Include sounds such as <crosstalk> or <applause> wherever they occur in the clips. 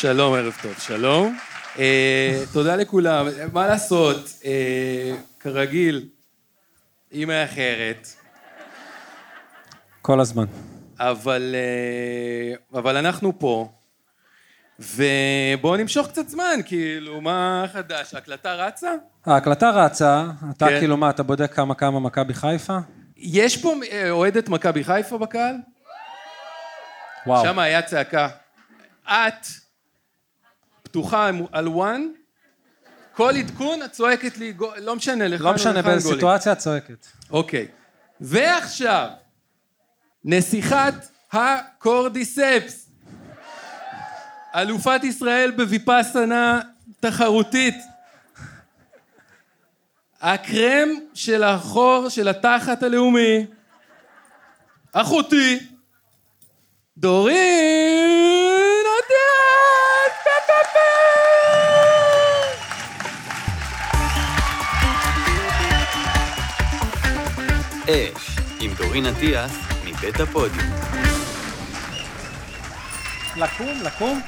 שלום, ערב טוב, שלום. Uh, תודה לכולם. מה לעשות, uh, כרגיל, היא מאחרת. כל הזמן. אבל, uh, אבל אנחנו פה, ובואו נמשוך קצת זמן, כאילו, מה חדש? ההקלטה רצה? ההקלטה רצה, אתה כן. כאילו מה, אתה בודק כמה כמה מכבי חיפה? יש פה אוהדת מכבי חיפה בקהל? וואו. שם היה צעקה. את פתוחה על וואן, כל עדכון את צועקת לי, לא משנה, לך לא משנה באיזה סיטואציה את צועקת. אוקיי. ועכשיו, נסיכת הקורדיספס. אלופת ישראל בוויפאסנה תחרותית. הקרם של החור של התחת הלאומי. אחותי. דורין אש, עם דורין אטיאס, מבית הפודיום. לקום, לקום.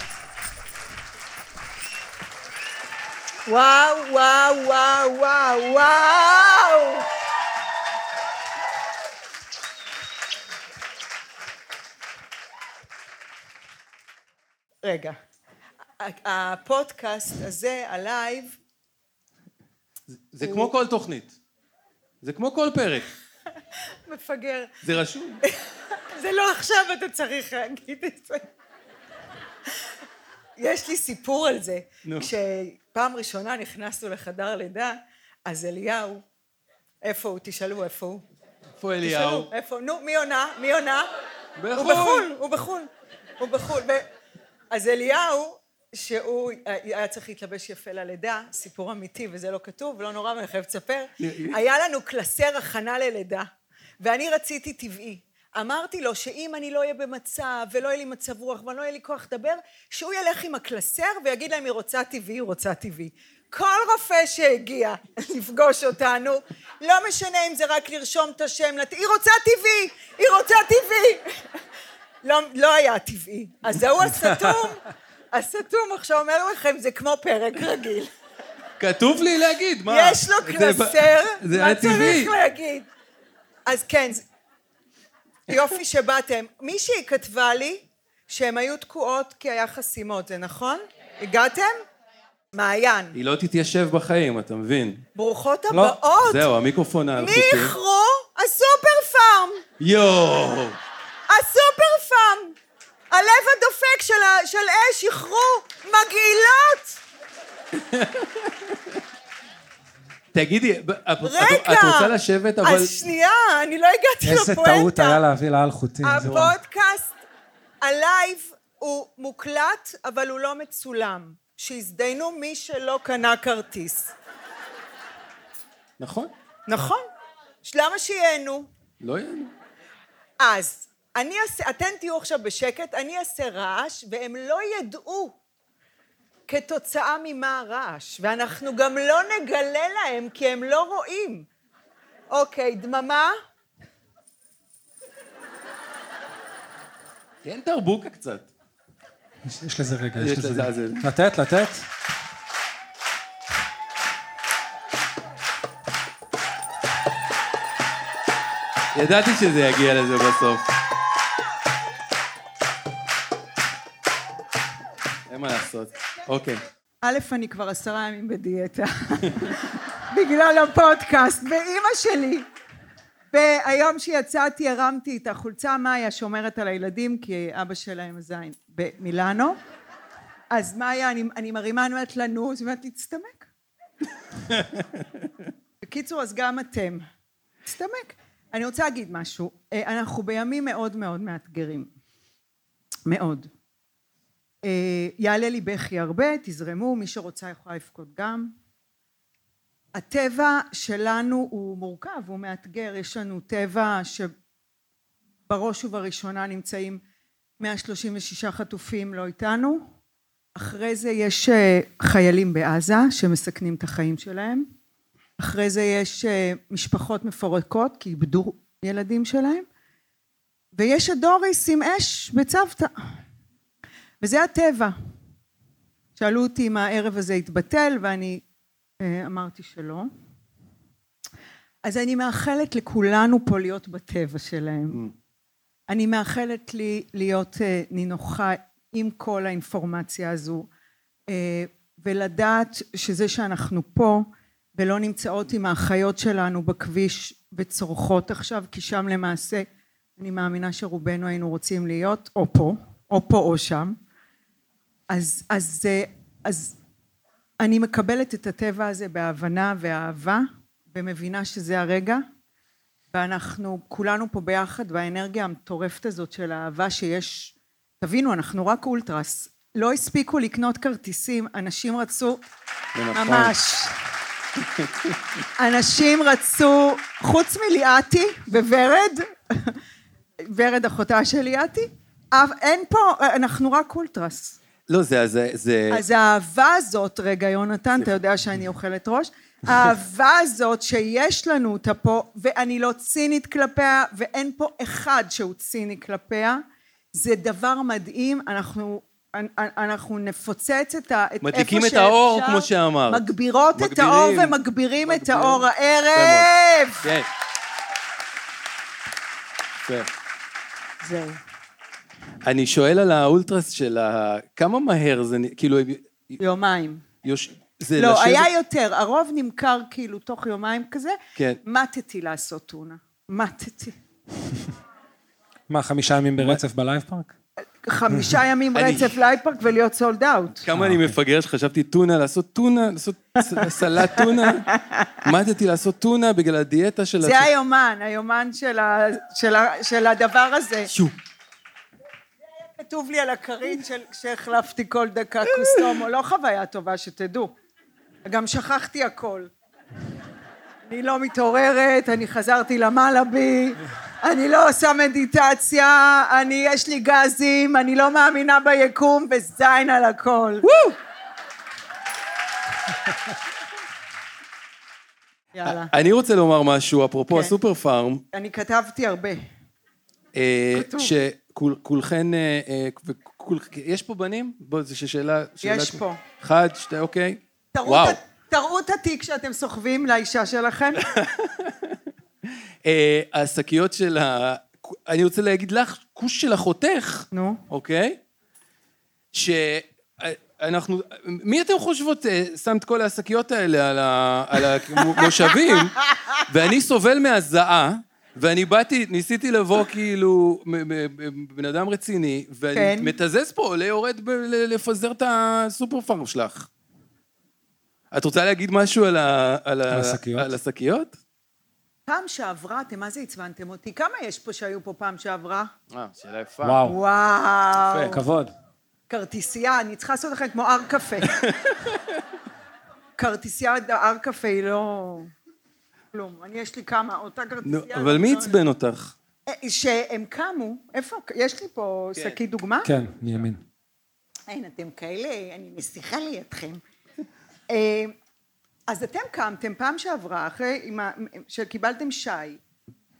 וואו, וואו, וואו, וואו, וואו! רגע, ה- הפודקאסט הזה, הלייב, זה כמו כל תוכנית. זה כמו כל פרק. מפגר. זה רשום. <laughs> זה לא עכשיו אתה צריך להגיד את זה. יש לי סיפור על זה. נו. כשפעם ראשונה נכנסנו לחדר לידה, אז אליהו, איפה הוא? תשאלו איפה הוא. איפה אליהו? תשאלו, איפה? נו, מי עונה? מי עונה? בחו"ל. הוא בחו"ל, הוא בחו"ל. הוא בחו"ל. אז אליהו, שהוא היה צריך להתלבש יפה ללידה, סיפור אמיתי וזה לא כתוב, לא נורא, ואני חייבת לספר, היה לנו קלסר הכנה ללידה, ואני רציתי טבעי. אמרתי לו שאם אני לא אהיה במצב, ולא יהיה לי מצב רוח, ולא יהיה לי כוח לדבר, שהוא ילך עם הקלסר ויגיד להם היא רוצה טבעי, היא רוצה טבעי. כל רופא שהגיע <laughs> לפגוש אותנו, לא משנה אם זה רק לרשום את השם, לת- היא רוצה טבעי, היא רוצה טבעי. <laughs> לא, לא היה טבעי. אז ההוא הסתום, <laughs> הסתום עכשיו אומר לכם, זה כמו פרק רגיל. כתוב לי להגיד, מה? יש לו זה קלסר, זה מה טבעי. צריך להגיד? אז כן, יופי שבאתם. מישהי כתבה לי שהן היו תקועות כי היה חסימות, זה נכון? הגעתם? מעיין, היא לא תתיישב בחיים, אתה מבין? ברוכות לא. הבאות. זהו, המיקרופון מי האלחוטי. איחרו? הסופר פארם. יואו! הסופר פארם. הלב הדופק של אש איחרו. מגעילות. <laughs> תגידי, את- רגע. רוצה לשבת, אבל... אז שנייה, אני לא הגעתי איזה לפואנטה. טעות היה להביא לאלחוטי. זה וואו. הפודקאסט, הלייב הוא מוקלט, אבל הוא לא מצולם. שיזדיינו מי שלא קנה כרטיס. נכון, נכון? למה שייהנו? לא יהיה. אז, אני אעשה, אתן תהיו עכשיו בשקט, אני אעשה רעש, והם לא ידעו כתוצאה ממה הרעש, ואנחנו גם לא נגלה להם, כי הם לא רואים. אוקיי, דממה? תן תרבוקה קצת. יש- לזה רגע, יש לזה לתת, לתת. ידעתי שזה יגיע לזה בסוף. אין מה לעשות. אוקיי. א', אני כבר עשרה ימים בדיאטה, <laughs> בגלל הפודקאסט, ואימא שלי. והיום שיצאתי הרמתי את החולצה, מאיה שומרת על הילדים, כי אבא שלהם זין במילאנו. אז מאיה, אני, אני מרימה, אני אומרת לנו, היא אומרת תסתמק. <laughs> בקיצור, אז גם אתם. תסתמק. אני רוצה להגיד משהו. אה, אנחנו בימים מאוד מאוד מאתגרים. מאוד. אה, יעלה לי בכי הרבה, תזרמו, מי שרוצה יכולה לבכות גם. הטבע שלנו הוא מורכב, הוא מאתגר, יש לנו טבע שבראש ובראשונה נמצאים 136 חטופים לא איתנו, אחרי זה יש אה, חיילים בעזה שמסכנים את החיים שלהם, אחרי זה יש אה, משפחות מפורקות כי איבדו ילדים שלהם, ויש את דוריס עם אש בצוותא. וזה הטבע. שאלו אותי אם הערב הזה יתבטל, ואני אה, אמרתי שלא. אז אני מאחלת לכולנו פה להיות בטבע שלהם. אני מאחלת לי להיות אה, נינוחה עם כל האינפורמציה הזו, אה, ולדעת שזה שאנחנו פה ולא נמצאות עם האחיות שלנו בכביש וצורחות עכשיו, כי שם למעשה אני מאמינה שרובנו היינו רוצים להיות, או פה, או פה או שם. אז, אז, אז אני מקבלת את הטבע הזה בהבנה ואהבה, ומבינה שזה הרגע, ואנחנו כולנו פה ביחד, והאנרגיה המטורפת הזאת של האהבה שיש, תבינו, אנחנו רק אולטרס. לא הספיקו לקנות כרטיסים, אנשים רצו, נכון. ממש. אנשים רצו, חוץ מליאתי וורד, ורד אחותה של ליאתי, אין פה, אנחנו רק אולטרס. לא, זה... זה, זה... אז האהבה הזאת, רגע יונתן, אתה יודע שאני אוכלת ראש, האהבה הזאת שיש לנו אותה פה, ואני לא צינית כלפיה, ואין פה אחד שהוא ציני כלפיה, זה דבר מדהים, אנחנו... אנחנו נפוצץ את ה... מדליקים את האור, כמו שאמרת. מגבירות את. האור ומגבירים את. האור הערב. כן. זהו. אני שואל על האולטרס של ה... כמה מהר זה... נ- כאילו... יומיים. יוש... זה לא, לשבת- היה יותר, הרוב נמכר כאילו תוך יומיים כזה. כן. מתתי לעשות טונה. מתתי. <laughs> מה, חמישה ימים ברצף בלייב פארק? חמישה ימים <laughs> רצף לייב פארק ולהיות סולד אאוט. כמה אני מפגר שחשבתי טונה, לעשות טונה, לעשות <laughs> סלט טונה. עמדתי לעשות טונה בגלל הדיאטה של... זה היומן, היומן של הדבר הזה. כתוב לי על הכרית של- שהחלפתי כל דקה קוסטומו, לא חוויה טובה שתדעו. גם שכחתי הכל. אני לא מתעוררת, אני חזרתי למעלה בי, אני לא עושה מדיטציה, אני, יש לי גזים, אני לא מאמינה ביקום, וזין על הכל. יאללה. אני רוצה לומר משהו, אפרופו כן. הסופר פארם, אני כתבתי הרבה. אה, כתוב. שכולכן, אה, אה, וכול- יש פה בנים? בואו, זו שאלה... שאלה- יש פה. אחד, שתי, אוקיי. תראו וואו. את תראו את התיק שאתם סוחבים לאישה שלכם. <laughs> אה, השקיות של ה... אני רוצה להגיד לך, כוש של אחותך, נו. אוקיי? שאנחנו... מי אתם חושבות שם את כל השקיות האלה על המושבים, <laughs> ואני סובל מהזעה, ואני באתי, ניסיתי לבוא כאילו מ- מ- מ- בן אדם רציני, ואני כן. מתזז פה, עולה יורד ב- לפזר את הסופר פארם שלך. את רוצה להגיד משהו על ה- על ה- על השקיות? על השקיות? פעם שעברה, אתם מה זה עצבנתם אותי? כמה יש פה שהיו פה פעם שעברה? אה, שאלה יפה. וואו, וואו. כבוד. כרטיסייה, אני צריכה לעשות לכם כמו הר קפה. <laughs> כרטיסייה הר קפה היא לא... כלום. אני, יש לי כמה, אותה נו, כרטיסייה... אבל לא- מי עצבן אותך? אה, שהם קמו, איפה? יש לי פה כן. שקית דוגמה? כן, מימין. אין, אתם כאלה, אני מסיחה לידכם. אה, אז אתם קמתם פעם שעברה, אחרי שקיבלתם שי,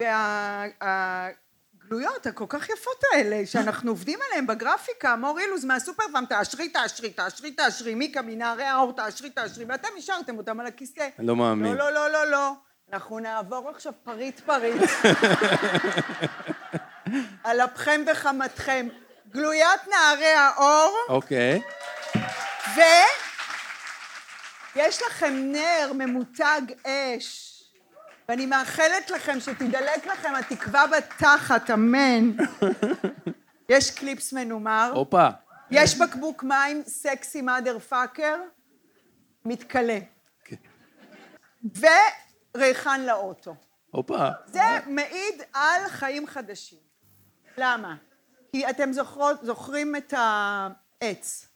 והגלויות הכל כך יפות האלה, שאנחנו עובדים עליהן בגרפיקה, מור אילוז מהסופר פארם, תאשרי, תאשרי, תאשרי, תאשרי, מיקה מנערי האור, תאשרי, תאשרי, ואתם השארתם אותם על הכיסא. לא מאמין. לא, לא, לא, לא, לא. אנחנו נעבור עכשיו פריט פריט. על אפכם וחמתכם. גלוית נערי האור, אוקיי. ויש לכם נר ממותג אש, ואני מאחלת לכם שתדלק לכם התקווה בתחת, אמן. יש קליפס מנומר, הופה. יש בקבוק מים סקסי מאדר פאקר, מתכלה. כן. וריחן לאוטו. הופה. זה מעיד על חיים חדשים. למה? כי אתם זוכרות, זוכרים את העץ.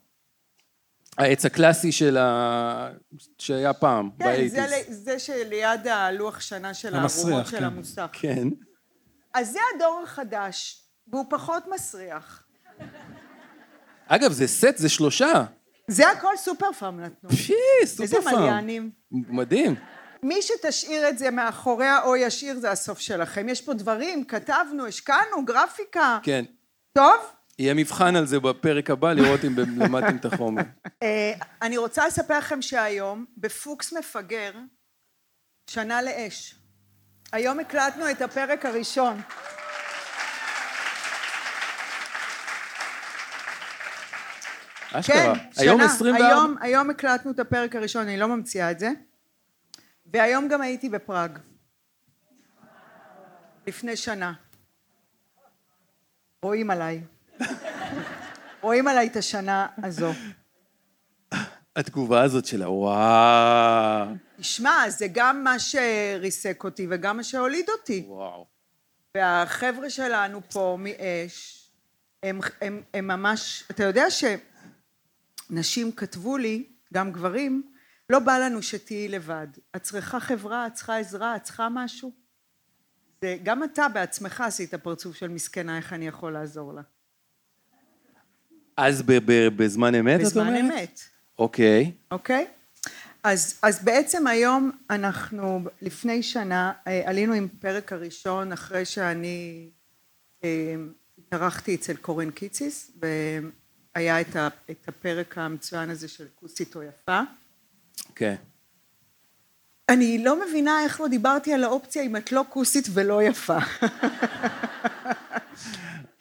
העץ הקלאסי של ה... שהיה פעם, כן, זה, באייטיז. ל- זה שליד הלוח שנה של המסריח, הערומות של כן. המוסך. כן. אז זה הדור החדש, והוא פחות מסריח. אגב, זה סט, זה שלושה. זה הכל סופר פארם נתנו. איזה סופר פארם. מליינים. מדהים. מי שתשאיר את זה מאחוריה או ישאיר זה הסוף שלכם. יש פה דברים, כתבנו, השקענו, גרפיקה. כן. טוב? יהיה מבחן על זה בפרק הבא, לראות אם למדתם את החומר. אה, אני רוצה לספר לכם שהיום, בפוקס מפגר, שנה לאש. היום הקלטנו את הפרק הראשון. אשכרה. כן, היום שנה. 24? היום, היום הקלטנו את הפרק הראשון, אני לא ממציאה את זה. והיום גם הייתי בפראג. לפני שנה. רואים עליי. רואים עליי את השנה הזו. התגובה הזאת שלה, וואו. תשמע, זה גם מה שריסק אותי וגם מה שהוליד אותי. וואו. והחבר'ה שלנו פה מאש, הם, הם, הם ממש, אתה יודע שנשים כתבו לי, גם גברים, לא בא לנו שתהיי לבד. את צריכה חברה, את צריכה עזרה, את צריכה משהו. זה, גם אתה בעצמך עשית פרצוף של מסכנה, איך אני יכול לעזור לה. אז בזמן אמת, את אומרת? בזמן אמת, אוקיי. אוקיי? אז, אז בעצם היום אנחנו, לפני שנה, אה, עלינו עם פרק הראשון אחרי שאני אה, התארחתי אצל קורן קיציס, והיה את, ה, את הפרק המצוין הזה של כוסית או יפה. כן. אני לא מבינה איך לא דיברתי על האופציה אם את לא כוסית ולא יפה. <laughs>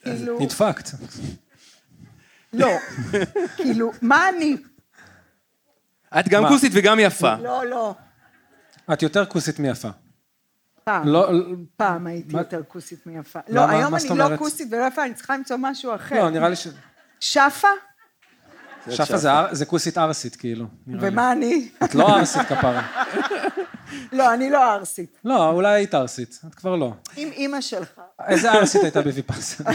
כאילו, נדפקת. לא. כאילו, מה אני? את גם? כוסית וגם יפה. לא, לא. את יותר כוסית מיפה. פעם. לא, פעם הייתי מה- יותר כוסית מיפה. לא, היום אני לא? כוסית ולא יפה, אני צריכה למצוא משהו אחר. לא, נראה לי ש... שפה? שפה זה כוסית ערסית, כאילו. ומה אני? את לא ערסית כפרה. <laughs> לא, אני לא ערסית. לא, אולי היית ערסית, את כבר לא. עם אימא שלך. איזה ערסית הייתה בוויפאסנה?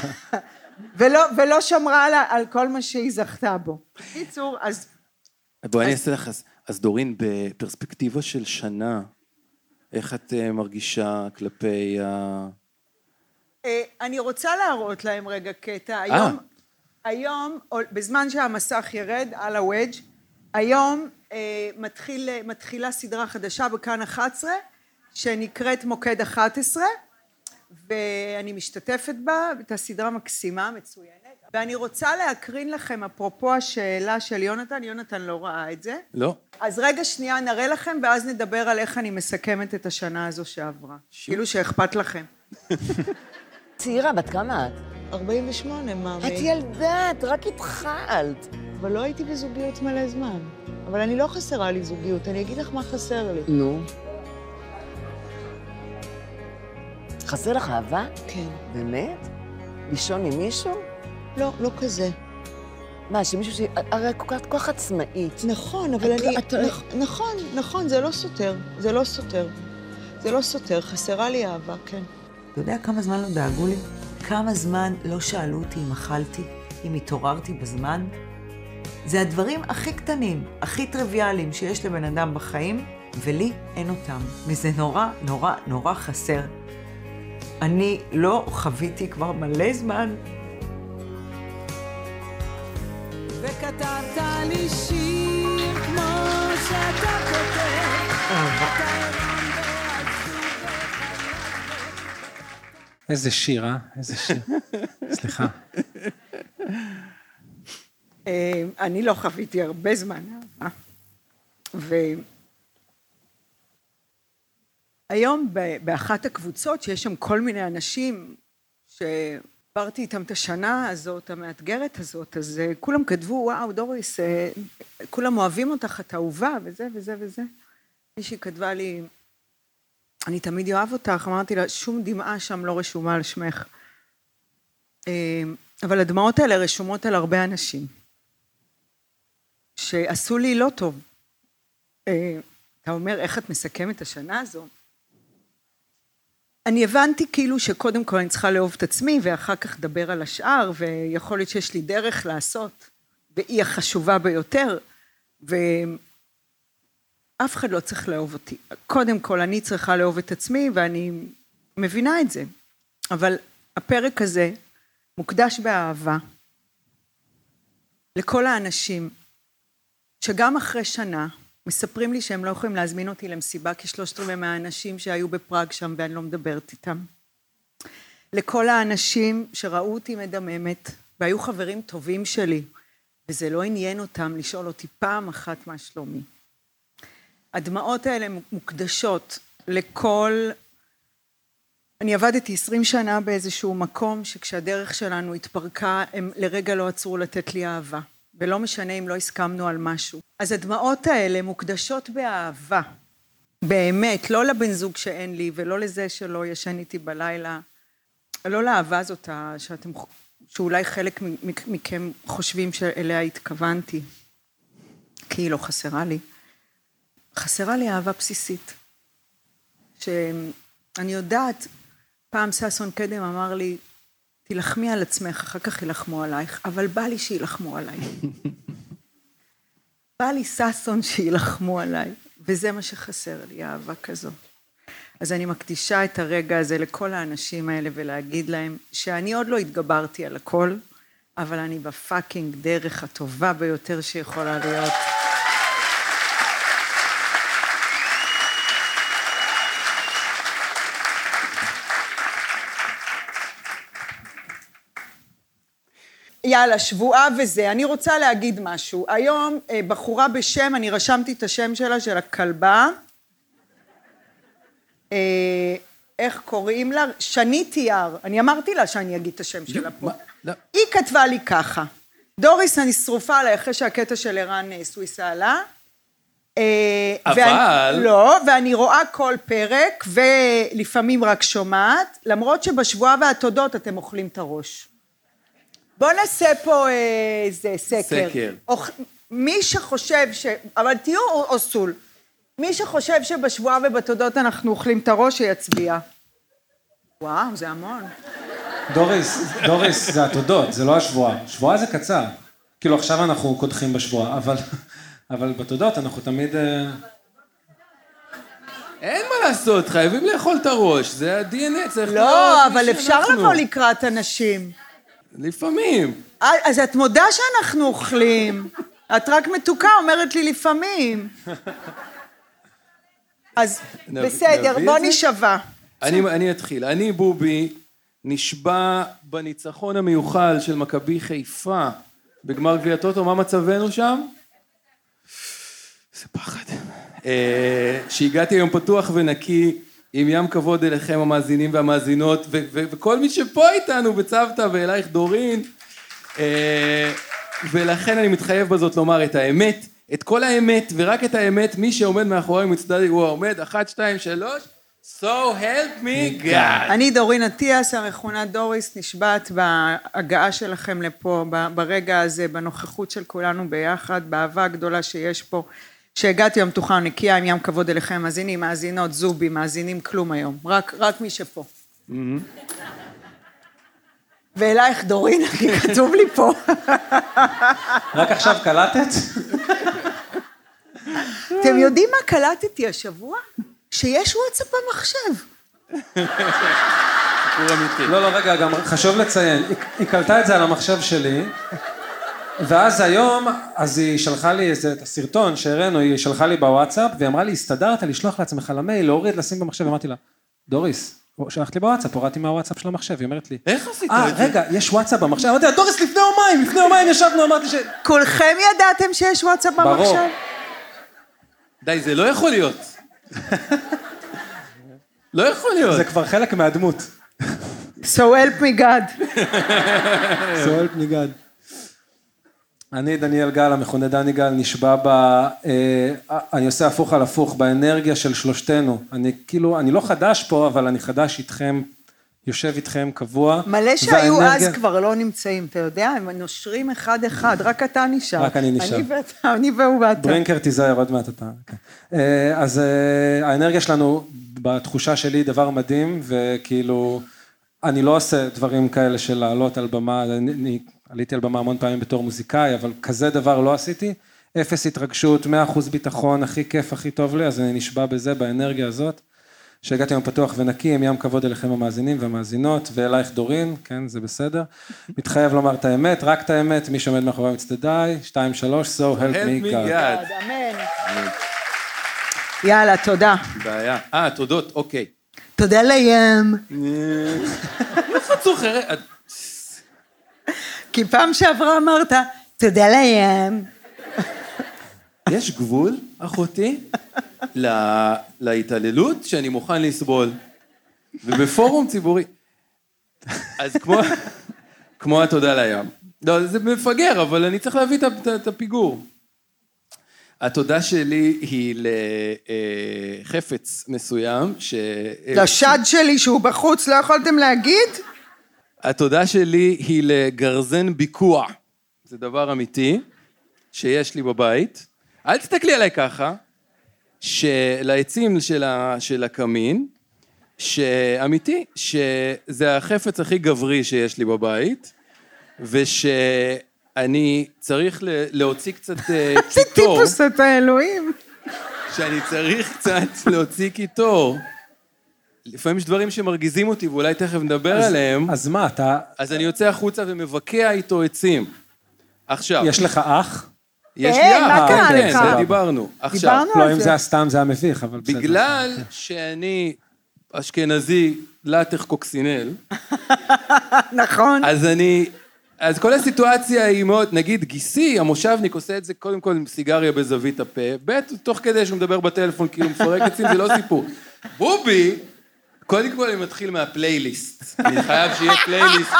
<laughs> ולא, ולא שמרה על, על כל מה שהיא זכתה בו. בקיצור, אז בואי אני אעשה לך, אז- אז דורין, בפרספקטיבה של שנה, איך את אה, מרגישה כלפי ה... אה, אני רוצה להראות להם רגע קטע. היום, היום, בזמן שהמסך ירד על הוודג', היום אה, מתחיל, מתחילה סדרה חדשה בכאן 11, שנקראת מוקד 11, ואני משתתפת בה, הייתה סדרה מקסימה, מצוינת. ואני רוצה להקרין לכם, אפרופו השאלה של יונתן, יונתן לא ראה את זה. לא? אז רגע שנייה נראה לכם, ואז נדבר על איך אני מסכמת את השנה הזו שעברה. כאילו שאכפת לכם. <laughs> צעירה, בת כמה את? 48, מאמי. את ילדה, את רק התחלת. אבל לא הייתי בזוגיות מלא זמן. אבל אני לא חסרה לי זוגיות, אני אגיד לך מה חסר לי. נו. חסר לך אהבה? כן. באמת? לישון עם מישהו? לא, לא כזה. מה, שמישהו ש... הרי את כל כך- עצמאית. נכון, אבל את- אני... את- נכ- נכון, נכון, זה לא סותר. זה לא סותר. זה לא סותר, חסרה לי אהבה, כן. אתה יודע כמה זמן לא דאגו לי? כמה זמן לא שאלו אותי אם אכלתי, אם התעוררתי בזמן? זה הדברים הכי קטנים, הכי טריוויאליים שיש לבן אדם בחיים, ולי אין אותם. וזה נורא, נורא, נורא חסר. אני לא חוויתי כבר מלא זמן וכתבת לי שיר כמו שאתה כותב. איזה שיר, אה? איזה שיר. <laughs> סליחה. אה, אני לא חוויתי הרבה זמן אהבה. והיום באחת הקבוצות, שיש שם כל מיני אנשים שעברתי איתם את השנה הזאת, המאתגרת הזאת, אז אה, כולם כתבו, וואו, דוריס, אה, כולם אוהבים אותך, את אהובה, וזה וזה וזה. מישהי כתבה לי, אני תמיד אוהב אותך, אמרתי לה, שום דמעה שם לא רשומה על שמך. אה, אבל הדמעות האלה רשומות על הרבה אנשים. שעשו לי לא טוב. אה, אתה אומר, איך את מסכמת את השנה הזו? אני הבנתי כאילו שקודם כל אני צריכה לאהוב את עצמי, ואחר כך לדבר על השאר, ויכול להיות שיש לי דרך לעשות, והיא החשובה ביותר, ואף אחד לא צריך לאהוב אותי. קודם כל, אני צריכה לאהוב את עצמי, ואני מבינה את זה. אבל הפרק הזה מוקדש באהבה לכל האנשים שגם אחרי שנה מספרים לי שהם לא יכולים להזמין אותי למסיבה כי שלושת רבעי מהאנשים שהיו בפראג שם ואני לא מדברת איתם. לכל האנשים שראו אותי מדממת והיו חברים טובים שלי, וזה לא עניין אותם לשאול אותי פעם אחת מה שלומי. הדמעות האלה מוקדשות לכל... אני עבדתי עשרים שנה באיזשהו מקום שכשהדרך שלנו התפרקה, הם לרגע לא עצרו לתת לי אהבה. ולא משנה אם לא הסכמנו על משהו. אז הדמעות האלה מוקדשות באהבה. באמת, לא לבן זוג שאין לי, ולא לזה שלא ישן איתי בלילה. לא לאהבה הזאת שאתם, שאולי חלק מכם חושבים שאליה התכוונתי, כי היא לא חסרה לי. חסרה לי אהבה בסיסית. שאני יודעת, פעם ששון קדם אמר לי, תילחמי על עצמך, אחר כך יילחמו עלייך, אבל בא לי שיילחמו עליי. <laughs> בא לי ששון שיילחמו עליי, וזה מה שחסר לי, אהבה כזו. אז אני מקדישה את הרגע הזה לכל האנשים האלה ולהגיד להם שאני עוד לא התגברתי על הכל, אבל אני בפאקינג דרך הטובה ביותר שיכולה להיות. יאללה, שבועה וזה. אני רוצה להגיד משהו. היום אה, בחורה בשם, אני רשמתי את השם שלה, של הכלבה. אה, איך קוראים לה? שני תיאר. אני אמרתי לה שאני אגיד את השם שלה פה. לא. היא כתבה לי ככה: דוריס, אני שרופה עליי אחרי שהקטע של ערן אה, סוויסה עלה. אבל- ואני, לא, ואני רואה כל פרק, ולפעמים רק שומעת, למרות שבשבועה והתודות אתם אוכלים את הראש. בואו נעשה פה אה, איזה סקר. סקר. אוכ... מי שחושב ש... אבל תהיו אוסול. מי שחושב שבשבועה ובתודות אנחנו אוכלים את הראש, שיצביע. וואו, זה המון. דוריס, דוריס, זה התודות, זה לא השבועה. שבועה זה קצר. כאילו עכשיו אנחנו קודחים בשבועה, אבל, אבל בתודות אנחנו תמיד... אה, אין מה לעשות, חייבים לאכול את הראש, זה ה-DNA, צריך לא, אבל אפשר. לבוא לקראת אנשים. לפעמים. אה, אז את מודה שאנחנו אוכלים. את רק מתוקה, אומרת לי לפעמים. אז בסדר, בוא? נשבע. אני, אני אתחיל. אני, בובי, נשבע בניצחון המיוחל של מכבי חיפה בגמר גביע הטוטו, מה מצבנו שם? זה פחד. אה, שהגעתי היום פתוח ונקי, עם ים כבוד אליכם המאזינים והמאזינות, ו- ו- וכל מי שפה איתנו בצוותא ואלייך דורין. אה, ולכן אני מתחייב בזאת לומר את האמת, את כל האמת ורק את האמת, מי שעומד מאחורי מצדדי הוא העומד, אחת, שתיים, שלוש, so help me God. אני דורין אטיאס, המכונה דוריס, נשבעת בהגעה שלכם לפה, ברגע הזה, בנוכחות של כולנו ביחד, באהבה הגדולה שיש פה, שהגעתי היום פתוחה נקייה עם ים כבוד אליכם, מאזינים, מאזינות, זובי, מאזינים כלום היום, רק, רק מי שפה. ואלייך דורין, <laughs> כי כתוב לי פה. רק עכשיו קלטת? אתם יודעים מה קלטתי השבוע? שיש וואטסאפ במחשב. סיפור אמיתי. לא, לא, רגע, גם חשוב לציין, היא קלטה את זה על המחשב שלי, ואז היום, אז היא שלחה לי איזה את הסרטון שהראינו, היא שלחה לי בוואטסאפ, והיא אמרה לי, הסתדרת לשלוח לעצמך למייל, להוריד, לשים במחשב, אמרתי לה, דוריס, שלחת לי בוואטסאפ, הורדתי מהוואטסאפ של המחשב, היא אומרת לי, איך עשית אה, את זה? רגע, יש וואטסאפ במחשב, אמרתי לה, דוריס, לפני יומיים, לפני יומיים ישבנו, אמרתי ש... כולכם ידעתם שיש וואטסאפ ברור. במחשב? די, זה לא יכול להיות. לא יכול להיות. זה כבר חלק מהדמות. So help me God. סואל פניגד. אני, דניאל גל, המכונה דני גל, נשבע ב... אה, אני עושה הפוך על הפוך, באנרגיה של שלושתנו. אני כאילו, אני לא חדש פה, אבל אני חדש איתכם, יושב איתכם קבוע. מלא שהיו והאנרגיה- אז כבר לא נמצאים, אתה יודע, הם נושרים אחד-אחד, רק אתה נשאר. רק אני נשאר. אני ואתה, אני והוא ואתה. ברינקר תיזהר, עוד מעט אתה. כן. אה, אז אה, האנרגיה שלנו, בתחושה שלי, דבר מדהים, וכאילו, אני לא עושה דברים כאלה של לעלות על במה, אני, אני עליתי על במה המון פעמים בתור מוזיקאי, אבל כזה דבר לא עשיתי. אפס התרגשות, מאה אחוז ביטחון, הכי כיף, הכי טוב לי, אז אני נשבע בזה, באנרגיה הזאת. שהגעתי היום פתוח ונקי, עם ים כבוד אליכם המאזינים והמאזינות, ואלייך דורין, כן, זה בסדר. <laughs> מתחייב לומר את האמת, רק את האמת, מי שעומד מאחורי מצדדיי, שתיים, שלוש, so help me. God. אמן. יאללה, תודה. בעיה. אה, תודות, אוקיי. תודה לים. איך את זוכרת? כי פעם שעברה אמרת, תודה לים. יש גבול, אחותי, לה- להתעללות שאני מוכן לסבול. ובפורום ציבורי. אז כמו, כמו התודה לים. לא, זה מפגר, אבל אני צריך להביא את את הפיגור. התודה שלי היא לחפץ מסוים, ש... לשד שלי שהוא בחוץ, לא יכולתם להגיד? התודה שלי היא לגרזן ביקוע. זה דבר אמיתי שיש לי בבית. אל תסתכלי עליי ככה, שלעצים של, ה, של הקמין, שאמיתי, שזה החפץ הכי גברי שיש לי בבית, ושאני צריך ל- להוציא קצת אה, <laughs> איזה קיטור, טיפוס אתה, אלוהים. שאני צריך קצת להוציא קיטור. לפעמים יש דברים שמרגיזים אותי ואולי תכף נדבר עליהם. אז מה, אתה... אז אני יוצא החוצה ומבקע איתו עצים. עכשיו, יש לך אח? יש אה, לי מה אח, קרה כן, לך? זה דיברנו. עכשיו, דיברנו לא, על אם זה. זה היה סתם, זה היה מביך, אבל בסדר. בגלל שאני אשכנזי לטח קוקסינל, <laughs> נכון. אז אני... אז כל הסיטואציה היא מאוד, נגיד גיסי, המושבניק עושה את זה קודם כל עם סיגריה בזווית הפה, ב', תוך כדי שהוא מדבר בטלפון כאילו מפרק עצים, זה לא סיפור. בובי, קודם כל אני מתחיל מהפלייליסט. אני חייב שיהיה פלייליסט.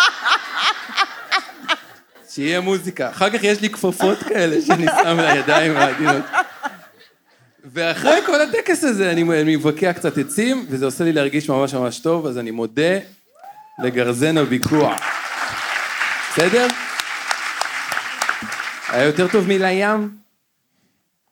שיהיה מוזיקה. אחר כך יש לי כפפות כאלה שאני שם לידיים העדינות. ואחרי כל הטקס הזה אני מבקע קצת עצים, וזה עושה לי להרגיש ממש ממש טוב, אז אני מודה לגרזן הביקוע. בסדר? היה יותר טוב מלים?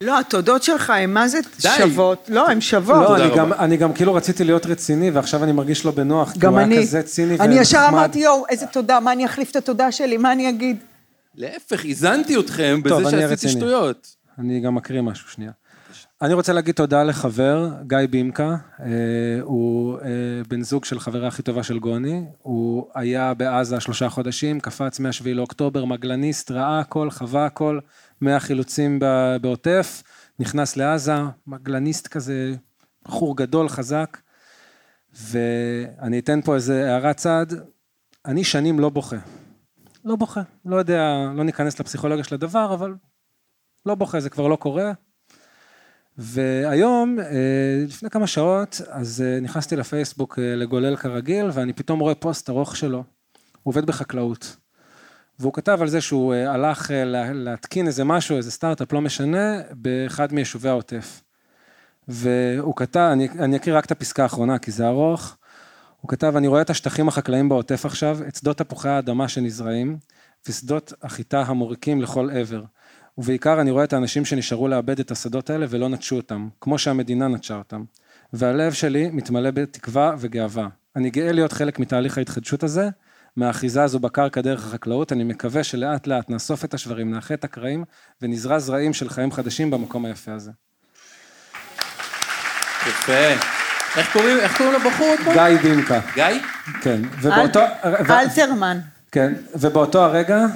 לא, התודות שלך הן מה זה די. שוות? לא, הן שוות. לא, אני. גם, אני גם כאילו רציתי להיות רציני, ועכשיו אני מרגיש לא בנוח, כי הוא אני. היה כזה ציני אני ישר ונחמד. אמרתי, יואו, איזה תודה, מה אני אחליף את התודה שלי, מה אני אגיד? להפך, איזנתי אתכם טוב, בזה שעשיתי רציני. שטויות. אני גם אקריא משהו שנייה. אני רוצה להגיד תודה לחבר, גיא בימקה, אה, הוא אה, בן זוג של חברה הכי טובה של גוני, הוא היה בעזה שלושה חודשים, קפץ מהשביעי לאוקטובר, מגלניסט, ראה הכל, חווה הכל, מאה חילוצים ב- בעוטף, נכנס לעזה, מגלניסט כזה, בחור גדול, חזק, ואני אתן פה איזה הערת צד, אני שנים לא בוכה. לא בוכה, לא יודע, לא ניכנס לפסיכולוגיה של הדבר, אבל לא בוכה, זה כבר לא קורה. והיום, אה, לפני כמה שעות, אז אה, נכנסתי לפייסבוק אה, לגולל כרגיל, ואני פתאום רואה פוסט ארוך שלו. הוא עובד בחקלאות. והוא כתב על זה שהוא אה, הלך אה, לה- להתקין איזה משהו, איזה סטארט-אפ, לא משנה, באחד מיישובי העוטף. והוא כתב, אני, אני אקריא רק את הפסקה האחרונה, כי זה ארוך. הוא כתב, אני רואה את השטחים החקלאיים בעוטף עכשיו, את שדות תפוחי האדמה שנזרעים, ושדות החיטה המוריקים לכל עבר. ובעיקר אני רואה את האנשים שנשארו לאבד את השדות האלה ולא נטשו אותם, כמו שהמדינה נטשה אותם. והלב שלי מתמלא בתקווה וגאווה. אני גאה להיות חלק מתהליך ההתחדשות הזה, מהאחיזה הזו בקרקע דרך החקלאות, אני מקווה שלאט לאט נאסוף את השברים, נאחה את הקרעים, ונזרע זרעים של חיים חדשים במקום היפה הזה. יפה. איך קוראים, איך קוראים לבחור עוד פעם? גיא בימקה, גיא? כן. ובאותו... אלתרמן. כן, ובאותו הרגע,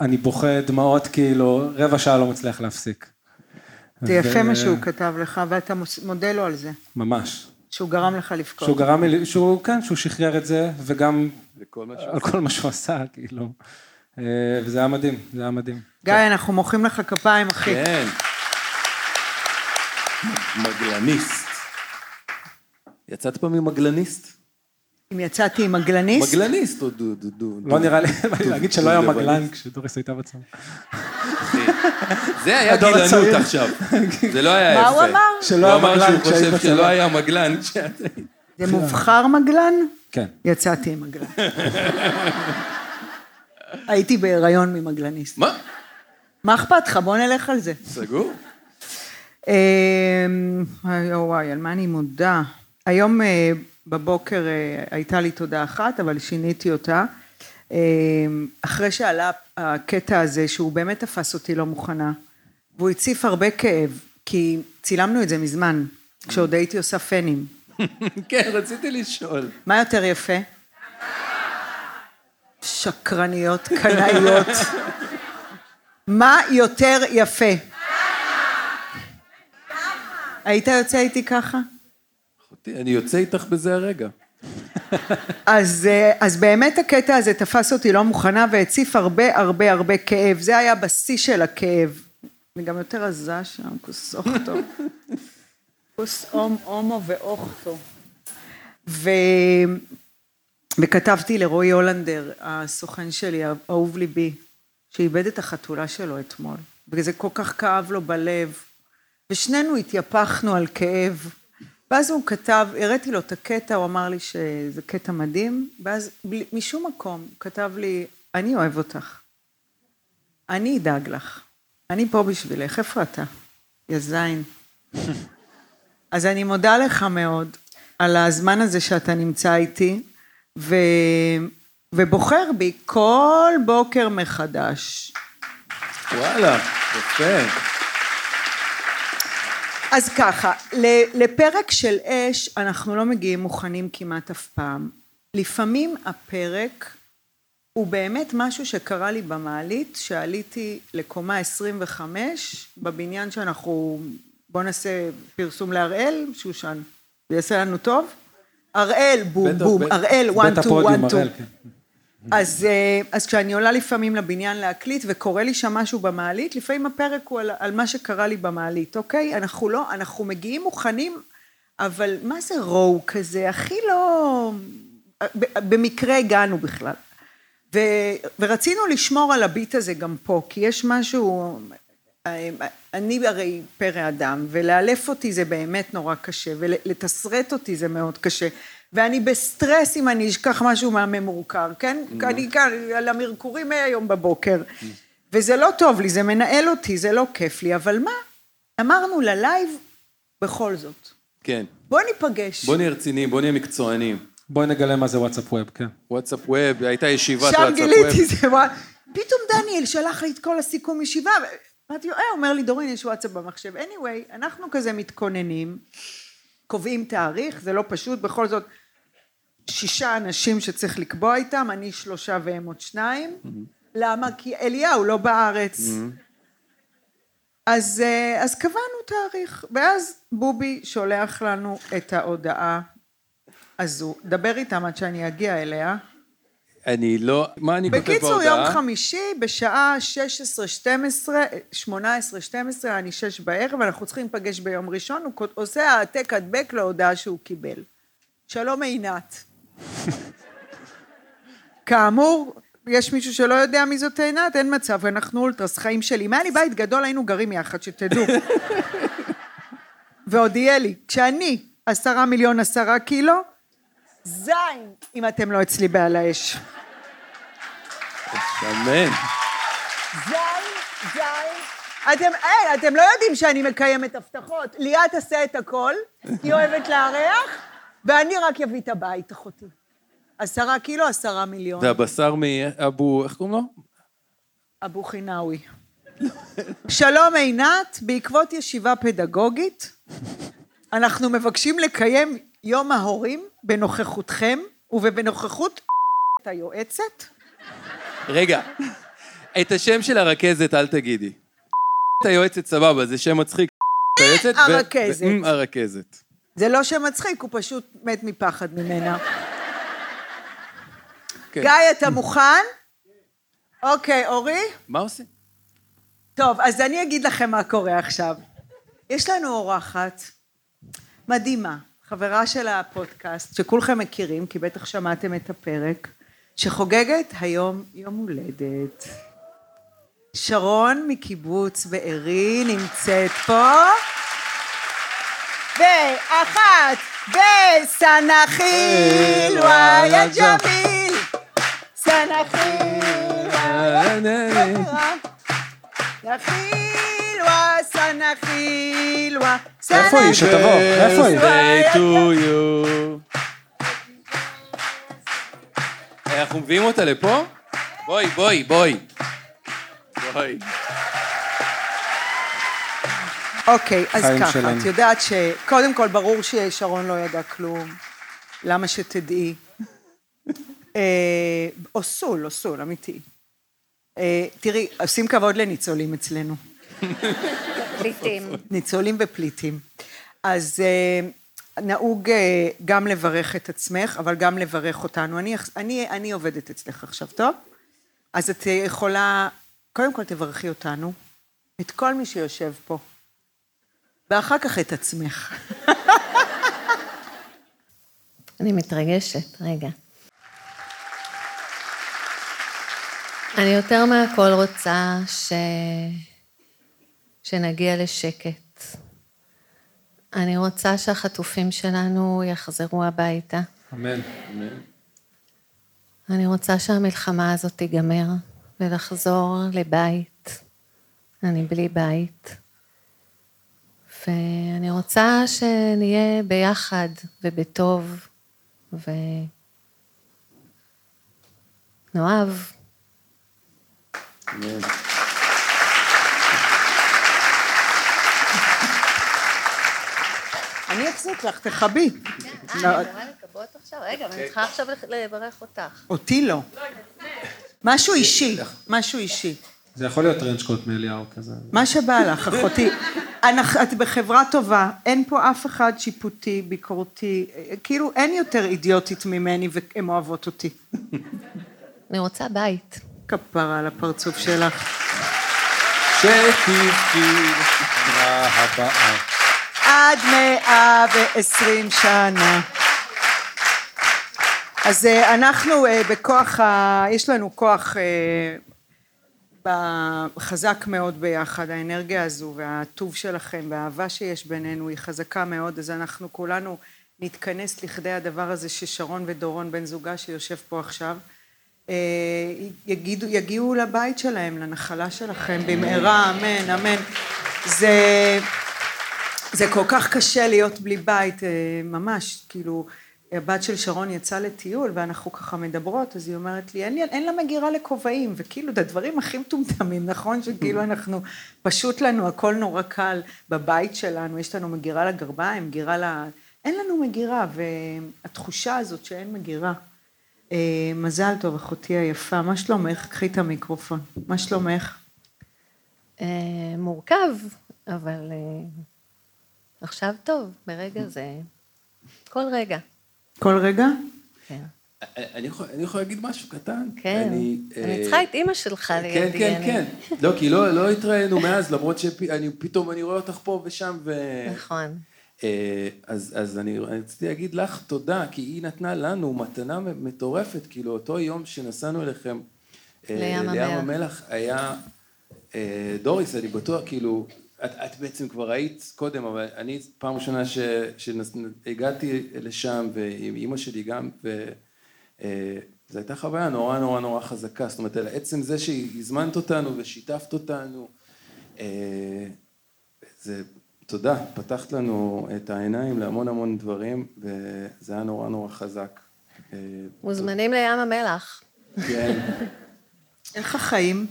אני בוכה דמעות כאילו, רבע שעה לא מצליח להפסיק. זה יפה מה שהוא כתב לך, ואתה מודה לו על זה, ממש. שהוא גרם לך לבכות. שהוא גרם לי, שהוא, כן, שהוא שחרר את זה, וגם מה ש... על כל מה שהוא עשה, כאילו. אה, וזה היה מדהים, זה היה מדהים. גיא, אנחנו מוחאים לך כפיים, אחי. כן. מגלניסט. יצאת פעם ממגלניסט? אם יצאתי עם מגלניסט, מגלניסט או דו דו דו. לא נראה לי, <laughs> להגיד שלא היה. מגלן כשדוריס הייתה בצבא. זה היה גילנות. עכשיו. <laughs> זה לא היה יפה. מה הוא אמר? שלא הוא היה אמר מגלן שהוא כשהיית חושב בצבא. שלא היה מגלן כשאת היית. זה מובחר מגלן? כן. יצאתי עם מגלן. הייתי בהיריון ממגלניסט. מה? מה אכפת לך? בוא נלך על זה. סגור? אמ, וואי, על מה אני מודה? היום אה, בבוקר אה, הייתה לי תודה אחת, אבל שיניתי אותה. אמ, אחרי שעלה הקטע הזה, שהוא באמת תפס אותי לא מוכנה, והוא הציף הרבה כאב, כי צילמנו את זה מזמן, כשעוד הייתי עושה פנים. כן, רציתי לשאול. מה יותר יפה? שקרניות, קנאיות. מה יותר יפה? היית יוצא איתי ככה? אחותי, אני יוצא איתך בזה הרגע. אז, אה, אז באמת הקטע הזה תפס אותי לא מוכנה והציף הרבה הרבה הרבה כאב. זה היה בשיא של הכאב. אני גם יותר עזה שם, כוס אוכטו. כוס אום, הומו ואוכטו. ו... וכתבתי לרועי הולנדר, הסוכן שלי, אהוב ליבי, שאיבד את החתולה שלו אתמול. וזה כל כך כאב לו בלב. ושנינו התייפחנו על כאב. ואז הוא כתב, הראיתי לו את הקטע, הוא אמר לי שזה קטע מדהים, ואז בלי, משום מקום הוא כתב לי, אני אוהב אותך. אני אדאג לך. אני פה בשבילך, איפה אתה? יא זין. <laughs> אז אני מודה לך מאוד על הזמן הזה שאתה נמצא איתי, ו... ובוחר בי כל בוקר מחדש. וואלה, יפה. אז ככה, לפרק של אש אנחנו לא מגיעים מוכנים כמעט אף פעם. לפעמים הפרק הוא באמת משהו שקרה לי במעלית, שעליתי לקומה 25 בבניין שאנחנו, בוא נעשה פרסום להראל, שושן, זה יעשה לנו טוב? הראל, בום בום, הראל, one two. הראל, כן. אז, אה, אז כשאני עולה לפעמים לבניין להקליט וקורה לי שם משהו במעלית, לפעמים הפרק הוא על, על מה שקרה לי במעלית, אוקיי? אנחנו לא, אנחנו מגיעים מוכנים, אבל מה זה רואו כזה? הכי לא... במקרה הגענו בכלל. ו, ורצינו לשמור על הביט הזה גם פה, כי יש משהו... אני הרי פרא אדם, ולאלף אותי זה באמת נורא קשה, ולתסרט אותי זה מאוד קשה. ואני בסטרס אם אני אשכח משהו מהמרוקר, כן? אני כאן, על המרקורים מהיום בבוקר. וזה לא טוב לי, זה מנהל אותי, זה לא כיף לי, אבל מה? אמרנו ללייב, בכל זאת. כן. בוא ניפגש. בוא נהיה רציניים, בוא נהיה מקצוענים. בואי נגלה מה זה וואטסאפ ווב, כן. וואטסאפ ווב, הייתה ישיבת שם וואטסאפ גיליתי ווב. זה, וואי. פתאום דניאל שלח לי את כל הסיכום ישיבה, אמרתי לו, אה, אומר לי, דורין, יש וואטסאפ במחשב. anyway, אנחנו כזה מתכוננים, קובעים תאריך, זה לא פשוט, בכל זאת, שישה אנשים שצריך לקבוע איתם, אני שלושה והם עוד שניים. למה? כי אליהו לא בארץ. אז, אה, אז קבענו תאריך, ואז בובי שולח לנו את ההודעה הזו. דבר איתם עד שאני אגיע אליה. אני לא... מה אני כותב בהודעה? בקיצור, יום חמישי, בשעה 16-12, 18-12, אני שש בערב, אנחנו צריכים להיפגש ביום ראשון, הוא עושה העתק הדבק להודעה שהוא קיבל. שלום עינת. <laughs> כאמור, יש מישהו שלא יודע מי זאת עינת? אין מצב, אנחנו אולטרס, חיים שלי. אם היה לי בית גדול, היינו גרים יחד, שתדעו. <laughs> ועוד יהיה לי. כשאני עשרה מיליון עשרה קילו, זין, אם אתם לא אצלי בעל האש. שמן. זין, זין. אתם, אין, אתם לא יודעים שאני מקיימת הבטחות. ליאת תעשה את הכל, היא אוהבת לארח, ואני רק אביא את הבית, אחותי. עשרה קילו, עשרה מיליון. זה הבשר מאבו... איך קוראים לו? אבו חינאווי. שלום עינת, בעקבות ישיבה פדגוגית, אנחנו מבקשים לקיים יום ההורים בנוכחותכם ובנוכחות <laughs> היועצת. רגע, את השם של הרכזת אל תגידי. את <laughs> היועצת סבבה, זה שם מצחיק. את <laughs> היועצת הרכזת. הרכזת. זה לא שם מצחיק, הוא פשוט מת מפחד ממנה. כן. גיא, אתה מוכן? אוקיי, אורי? מה עושים? טוב, אז אני אגיד לכם מה קורה עכשיו. יש לנו אורחת מדהימה, חברה של הפודקאסט, שכולכם מכירים, כי בטח שמעתם את הפרק, שחוגגת היום יום הולדת. שרון מקיבוץ בארי נמצאת פה. ואחת בסנחיל, וואי יא ג'מיל, סנחיל, וואי יא חילווה, סנה חילווה, סנה איפה היא? שתבוא. איפה היא? Birthday to you. אנחנו מביאים אותה לפה? בואי, בואי, בואי. בואי. אוקיי, אז חיים ככה, שלנו. את יודעת שקודם כל ברור ששרון לא ידע כלום, למה שתדעי? אה, או סול, או סול, אמיתי. אה, תראי, עושים כבוד לניצולים אצלנו. פליטים. ניצולים ופליטים. אז, אה, נהוג אה, גם לברך את עצמך, אבל גם לברך אותנו. אני, אני, אני עובדת אצלך עכשיו, טוב? אז את יכולה, קודם כל תברכי אותנו, את כל מי שיושב פה, ואחר כך את עצמך. אני מתרגשת, רגע. אני יותר מהכל רוצה ש... שנגיע לשקט. אני רוצה שהחטופים שלנו יחזרו הביתה. אמן. אני רוצה שהמלחמה הזאת תיגמר ולחזור לבית. אני בלי בית. ואני רוצה שנהיה ביחד ובטוב ונאהב. אני אחזיק לך, תכבי. אה, לכבות עכשיו? רגע, אבל אני צריכה עכשיו לברך אותך. אותי לא. משהו אישי, משהו אישי. זה יכול להיות טרנצ'קוט מאליהו כזה. מה שבא לך, אחותי. את בחברה טובה, אין פה אף אחד שיפוטי, ביקורתי, כאילו אין יותר אידיוטית ממני והן אוהבות אותי. אני רוצה בית. כפרה על הפרצוף שלך. שתבכי לשנה הבאה. עד מאה ועשרים שנה. אז אה, אנחנו אה, בכוח, ה... יש לנו כוח אה, חזק מאוד ביחד, האנרגיה הזו והטוב שלכם והאהבה שיש בינינו היא חזקה מאוד, אז אנחנו כולנו נתכנס לכדי הדבר הזה ששרון ודורון בן זוגה שיושב פה עכשיו, יגידו, יגיעו לבית שלהם, לנחלה שלכם במהרה, אמן, אמן. זה... זה כל כך קשה להיות בלי בית, אה, ממש, כאילו, הבת של שרון יצאה לטיול ואנחנו ככה מדברות, אז היא אומרת לי, אין, לי, אין לה מגירה לכובעים, וכאילו, זה הדברים הכי מטומטמים, נכון? שכאילו אנחנו, פשוט לנו, הכל נורא קל בבית שלנו, יש לנו מגירה לגרביים, מגירה ל... אין לנו מגירה, והתחושה הזאת שאין מגירה. אה, מזל טוב, אחותי היפה, מה שלומך? קחי את המיקרופון. מה שלומך? אה, מורכב, אבל אה, עכשיו טוב, ברגע זה. כל רגע. כל רגע? כן. אני יכול, אני יכול להגיד משהו קטן? כן. אני, אני אה, צריכה את אימא שלך כן, לידי. כן, אני- כן. לא, כי לא, לא התראינו מאז, למרות שפתאום אני רואה אותך פה ושם, ו... נכון. אה, אז, אז אני אני רציתי להגיד לך תודה, כי היא נתנה לנו מתנה מטורפת, כאילו אותו יום שנסענו אליכם אה, לים לים המלח. היה אה, דוריס, אני בטוח, כאילו, את, את בעצם כבר היית קודם, אבל אני פעם ראשונה ש- שהגעתי לשם, ועם אימא שלי גם, ו... אה, זו הייתה חוויה נורא נורא נורא חזקה, זאת אומרת, על עצם זה שהזמנת אותנו ושיתפת אותנו, אה, זה, תודה, פתחת לנו את העיניים להמון המון דברים, וזה היה נורא נורא חזק. אה, מוזמנים לים המלח. כן, איך החיים?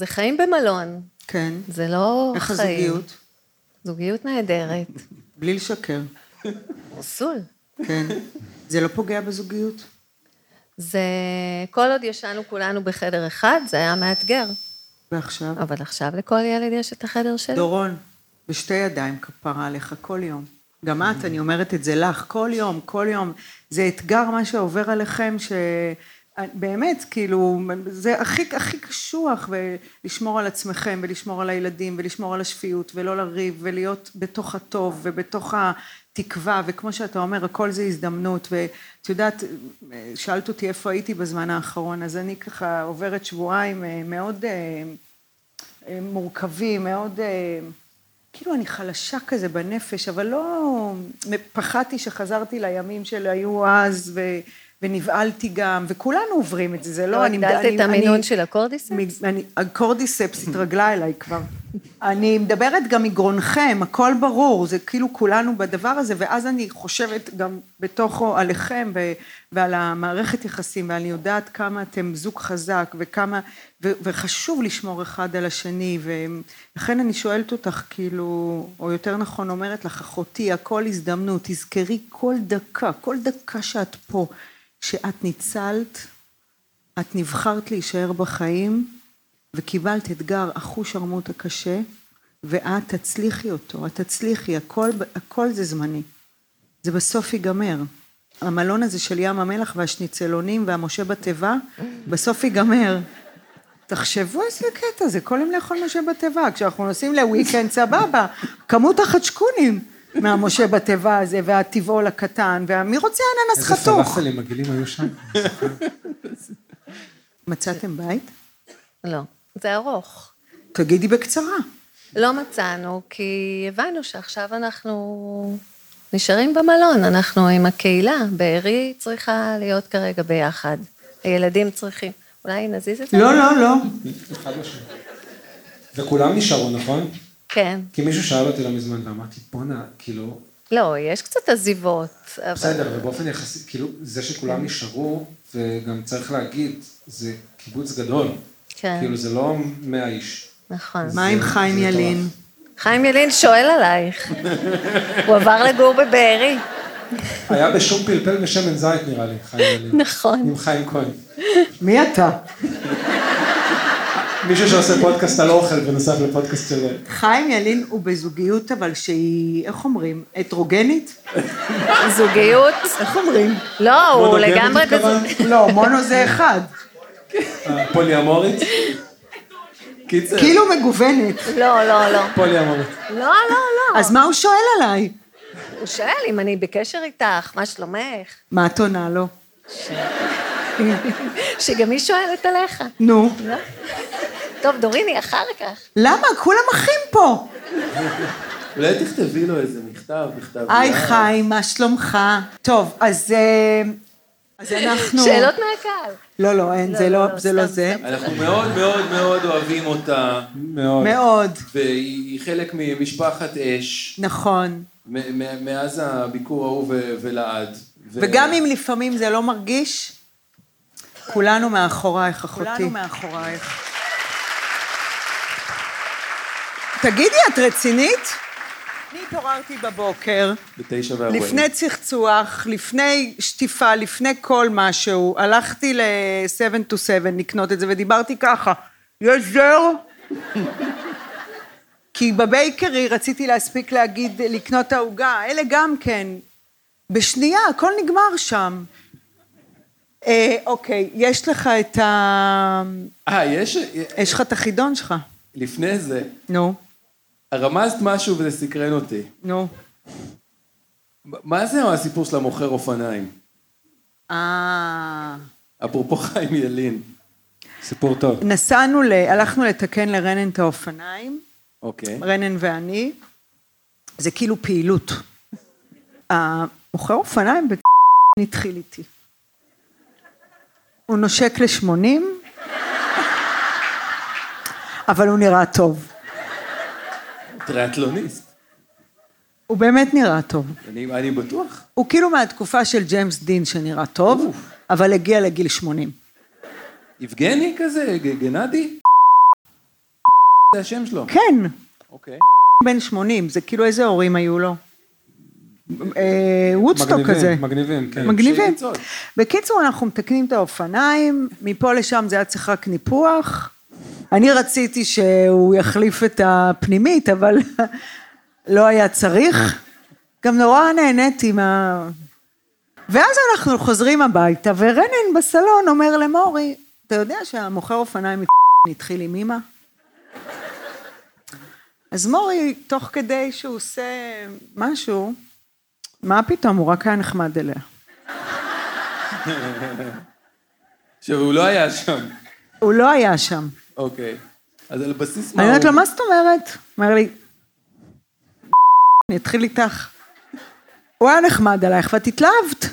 זה חיים במלון, כן. זה לא איך חיים. הזוגיות? זוגיות נהדרת. בלי לשקר. אסול. כן. זה לא פוגע בזוגיות? זה... כל עוד ישנו כולנו בחדר אחד, זה היה מאתגר. ועכשיו? אבל עכשיו לכל ילד יש את החדר שלו. דורון, בשתי ידיים כפרה עליך כל יום. גם את, אני אומרת את זה לך, כל יום, כל יום. זה אתגר מה שעובר עליכם, שבאמת, כאילו, זה הכי, הכי קשוח, ולשמור על עצמכם, ולשמור על הילדים, ולשמור על השפיות, ולא לריב, ולהיות בתוך הטוב, ובתוך התקווה, וכמו שאתה אומר, הכל זה הזדמנות, ואת יודעת, שאלת אותי איפה הייתי בזמן האחרון, אז אני ככה עוברת שבועיים אה, מאוד... אה, אה, מורכבים, מאוד, כאילו אני חלשה כזה בנפש, אבל לא, פחדתי שחזרתי לימים שהיו אז, ו, ונבהלתי גם, וכולנו עוברים את זה, זה לא, לא אני... הגדלת אני- את המינון של הקורדיספס? הקורדיספס התרגלה אליי כבר. אני מדברת גם מגרונכם, הכל ברור, זה כאילו כולנו בדבר הזה, ואז אני חושבת גם בתוכו עליכם ו, ועל המערכת יחסים, ואני יודעת כמה אתם זוג חזק, וכמה, ו, וחשוב לשמור אחד על השני, ולכן אני שואלת אותך, כאילו, או יותר נכון אומרת לך, אחותי, הכל הזדמנות, תזכרי כל דקה, כל דקה שאת פה, שאת ניצלת, את נבחרת להישאר בחיים וקיבלת אתגר אחוש שרמוטה קשה ואת תצליחי אותו, את תצליחי, הכל, הכל זה זמני. זה בסוף ייגמר. המלון הזה של ים המלח והשניצלונים והמשה בתיבה, בסוף ייגמר. תחשבו איזה קטע זה, כל יום לאכול משה בתיבה, כשאנחנו נוסעים לוויקנד סבבה, כמות החדשקונים מהמשה בתיבה הזה, והטבעול הקטן, ומי רוצה אננס איזה חתוך? פלאפלים מגעילים היו שם. מצאתם בית? לא, זה ארוך. תגידי בקצרה. לא מצאנו, כי הבנו שעכשיו אנחנו נשארים במלון, אנחנו עם הקהילה. בארי צריכה להיות כרגע ביחד. הילדים צריכים. אולי נזיז את זה? לא, לא, לא. וכולם נשארו, נכון? כן. כי מישהו שאל אותי לא מזמן, ואמרתי, בואנה, כאילו, לא, יש קצת עזיבות, אבל... בסדר, ובאופן יחסי, כאילו, זה שכולם נשארו, וגם צריך להגיד, זה קיבוץ גדול. כן, כאילו, זה לא מאה איש. נכון. מה עם חיים ילין? חיים ילין שואל עלייך. <laughs> הוא עבר לגור בבארי. היה בשום פלפל ושמן זית, נראה לי, חיים ילין. נכון. עם חיים כהן. מי אתה? <laughs> מישהו שעושה פודקאסט על אוכל בנוסף לפודקאסט של... חיים ילין הוא בזוגיות אבל שהיא, איך אומרים, הטרוגנית? זוגיות? איך אומרים? לא, הוא לגמרי? בזוגיות. לא, מונו זה אחד. אה, פוליאמורית? קיצר, כאילו מגוונת. לא, לא, לא. פוליאמורית. לא, לא, לא. אז מה הוא שואל עליי? הוא שואל אם אני בקשר איתך, מה שלומך? מה את עונה לו? שגם היא שואלת עליך. נו. טוב, דוריני, אחר כך. למה? כולם אחים פה. אולי תכתבי לו איזה מכתב, מכתב. היי. חיים, מה שלומך? טוב, אז... אה, אז אנחנו... שאלות מהקהל. לא, לא, אין, לא, זה לא, לא לא, זה. לא. אנחנו מאוד מאוד מאוד אוהבים אותה, מאוד. מאוד, והיא חלק ממשפחת אש, נכון. מאז הביקור ההוא ולעד. וגם אם לפעמים זה לא מרגיש, כולנו מאחורייך, אחותי. כולנו מאחורייך. תגידי, את רצינית? אני התעוררתי בבוקר, בתשע וארבעים. לפני צחצוח, לפני שטיפה, לפני כל משהו, הלכתי ל-7 to 7 לקנות את זה ודיברתי ככה, יש זר? <laughs> כי בבייקרי רציתי להספיק להגיד, לקנות את העוגה, אלה גם כן. בשנייה, הכל נגמר שם. אה, אוקיי, יש לך את ה... אה, יש... יש לך את החידון שלך. לפני זה, נו, רמזת משהו וזה סקרן אותי. נו. מה זה הסיפור של המוכר אופניים? אה... אפרופו חיים ילין. סיפור טוב. נסענו, ל... הלכנו לתקן לרנן את האופניים, אוקיי. רנן ואני, זה כאילו פעילות. המוכר אופניים ב... התחיל איתי. הוא נושק לשמונים, אבל הוא נראה טוב. טריאטלוניסט. הוא באמת נראה טוב. אני, אני בטוח. הוא כאילו מהתקופה של ג'יימס דין שנראה טוב, אבל הגיע לגיל 80. יבגני כזה? גנדי? זה השם שלו. כן, אוקיי. בן 80, זה כאילו איזה הורים היו לו? אה, וודסטוק כזה. מגניבים, כן. מגניבים. בקיצור, אנחנו מתקנים את האופניים, מפה לשם זה היה צריך רק ניפוח. אני רציתי שהוא יחליף את הפנימית, אבל <laughs> לא היה צריך. גם נורא נהניתי מה... ואז אנחנו חוזרים הביתה, ורנן בסלון אומר למורי, אתה יודע שהמוכר אופניים התחיל עם אמא? אז מורי, תוך כדי שהוא עושה משהו, מה פתאום, הוא רק היה נחמד אליה. עכשיו, הוא לא היה שם. הוא לא היה שם. אוקיי. אז על בסיס מה אני אומרת הוא... לו, מה זאת אומרת? הוא אומר לי, אני אתחיל איתך. הוא היה נחמד עלייך ואת התלהבת.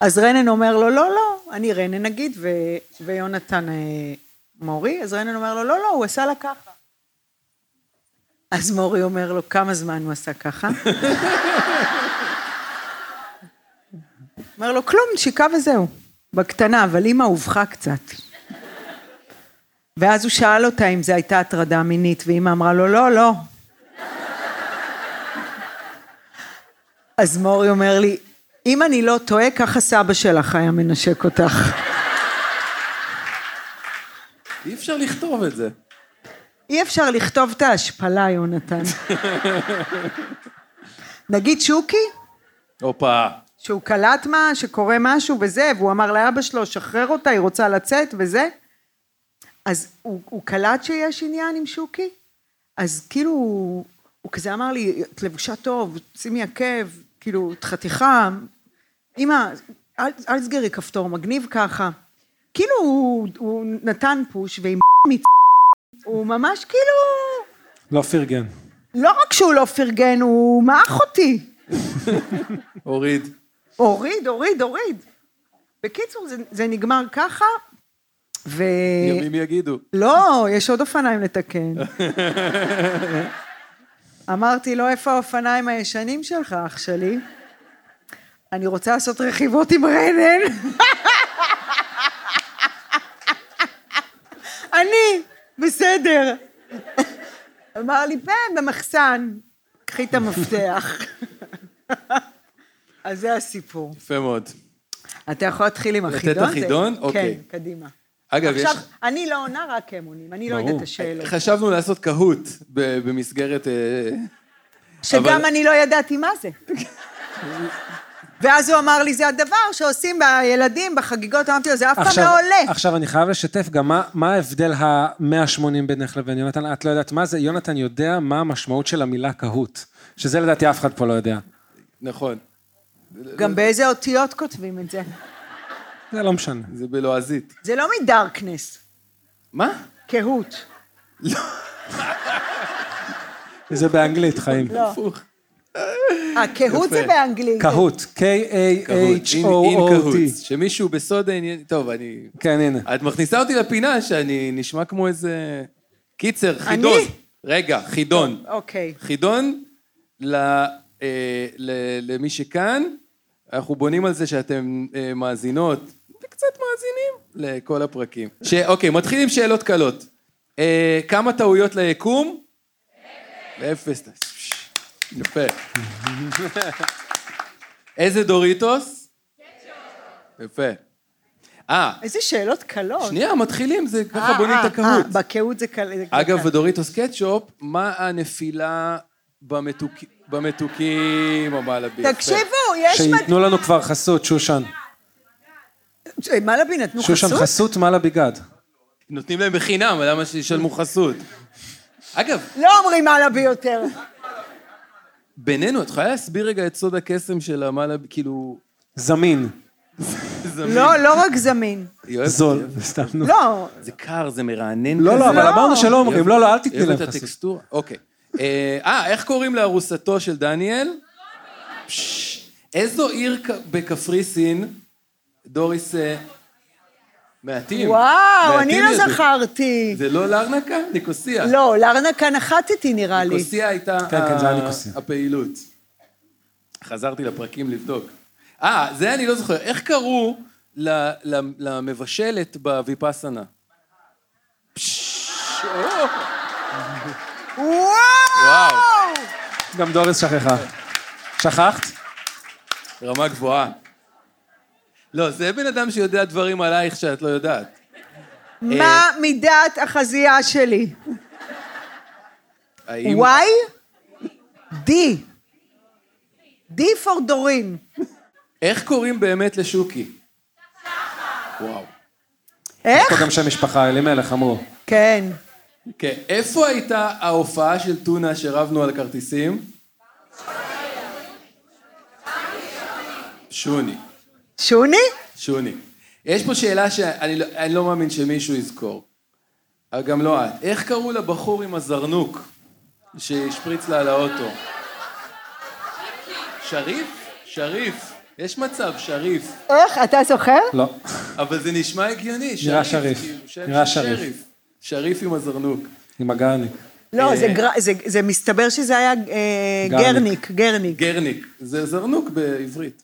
אז רנן אומר לו, לא, לא, אני רנן נגיד. ויונתן אה, מורי, אז רנן אומר לו, לא, לא, הוא עשה לה ככה. אז מורי אומר לו, כמה זמן הוא עשה ככה? אומר לו, כלום, נשיקה וזהו. בקטנה, אבל אימא הובכה קצת. ואז הוא שאל אותה אם זו הייתה הטרדה מינית, ואימא אמרה לו, לא, לא. אז מורי אומר לי, אם אני לא טועה, ככה סבא שלך היה מנשק אותך. אי אפשר לכתוב את זה. אי אפשר לכתוב את ההשפלה, יונתן. נגיד שוקי, הופה. שהוא קלט מה, שקורה משהו וזה, והוא אמר לאבא שלו, שחרר אותה, היא רוצה לצאת וזה. אז הוא, הוא קלט שיש עניין עם שוקי? אז כאילו, הוא, הוא כזה אמר לי, את לבושה טוב, שימי עקב, כאילו, את חתיכה. אמא, אל, אל תסגרי כפתור, מגניב ככה. כאילו, הוא, הוא נתן פוש, ועם <laughs> מצ... הוא ממש כאילו... לא פרגן. לא רק שהוא לא פרגן, הוא מעך אותי. הוריד. הוריד, הוריד, הוריד. בקיצור, זה, זה נגמר ככה, ו... ימים יגידו. לא, יש עוד אופניים לתקן. <laughs> אמרתי לו, איפה האופניים הישנים שלך, אח שלי? אני רוצה לעשות רכיבות עם רנן. <laughs> אני, בסדר. אמר לי, פן, במחסן, קחי את המפתח. <laughs> אז זה הסיפור. יפה מאוד. אתה יכול להתחיל עם לתת החידון? החידון? זה- אוקיי. כן, קדימה. אגב, יש... עכשיו, אני לא עונה, רק הם עונים, אני לא יודעת את השאלות. חשבנו לעשות קהוט במסגרת... אה, שגם אבל- אני לא ידעתי מה זה. ואז הוא אמר לי, זה הדבר שעושים בילדים בחגיגות, אמרתי לו, זה אף פעם עכשיו, לא עולה. עכשיו אני חייב לשתף גם מה, מה ההבדל ה-180 בינך לבין יונתן, את לא יודעת מה זה, יונתן יודע מה המשמעות של המילה קהוט, שזה לדעתי אף אחד פה לא יודע. נכון. גם באיזה אותיות כותבים את זה. זה לא משנה. זה בלועזית. זה לא מדארקנס, מה? קהות. <laughs> זה באנגלית, חיים. לא. הפוך. אה, קהות זה. באנגלית. אין K-A-H-O-O-T. שמישהו בסוד העניין... טוב, אני... כן, הנה. את מכניסה אותי לפינה שאני נשמע כמו איזה... קיצר, חידון. אני? רגע, חידון. אוקיי. חידון ל, אה, ל, למי שכאן, אנחנו בונים על זה שאתם אה, מאזינות, וקצת מאזינים לכל הפרקים. ש, אוקיי, מתחיל עם שאלות קלות. אה, כמה טעויות ליקום? אפס. יפה. איזה דוריטוס? יפה. אה, איזה שאלות קלות. שנייה, מתחילים, זה ככה אה, בונים אה, את הקהות. אה, בקהות זה קל... אגב. בדוריטוס קטשופ, מה הנפילה במתוק- במתוקים או מעלבי? תקשיבו, יש... שייתנו לנו כבר חסות, שושן. מה לבי נתנו שושן חסות? חסות מה לביגד. נותנים להם בחינם, למה שישלמו חסות? אגב, לא אומרים מה לבי יותר. בינינו, את יכולה להסביר רגע את סוד הקסם של המעלבי, כאילו... זמין. לא, לא רק זמין. זול, סתם נו. לא, זה קר, זה מרענן לא, כזה. לא, אבל לא. אמרנו שלא אומרים, לא, לא, אל תתני אוהבת להם את חסות. הטקסטורה. אוקיי. אה, אה, איך קוראים לארוסתו של דניאל? פש, איזו עיר בקפריסין, דוריס... אה, מעטים. וואו, אני לא ידעו. זכרתי. זה לא לארנקה? ניקוסיה. לא, לארנקה נחתתי נראה לי. ניקוסיה הייתה כן, כן, זה היה ה- ניקוסיה. הפעילות. חזרתי לפרקים לבדוק. אה, זה אני לא זוכר. איך קראו ל- ל- למבשלת בוויפאסנה? או, וואו! וואו, גם דוריס שכחה. שכחת? רמה גבוהה. לא, זה בן אדם שיודע דברים עלייך שאת לא יודעת. מה מידת החזייה שלי? האם... Y? D. D for דורין. איך קוראים באמת לשוקי? וואו. איך? פה גם שם משפחה, אלימלך אמרו. כן. כן, איפה הייתה ההופעה של טונה שרבנו על הכרטיסים? שוני, שוני? שוני. יש פה שאלה שאני לא, אני לא מאמין שמישהו יזכור. אבל גם לא את. איך קראו לבחור עם הזרנוק שהשפריץ לה על האוטו? שריף? שריף. יש מצב, שריף. איך? אתה זוכר? לא. אבל זה נשמע הגיוני, שריף. נראה שריף. כאילו, נראה שריף. שריף עם הזרנוק. עם הגרניק. לא, זה גר- זה- זה מסתבר שזה היה אה, גרניק. גרניק, גרניק. גרניק. זה זרנוק בעברית.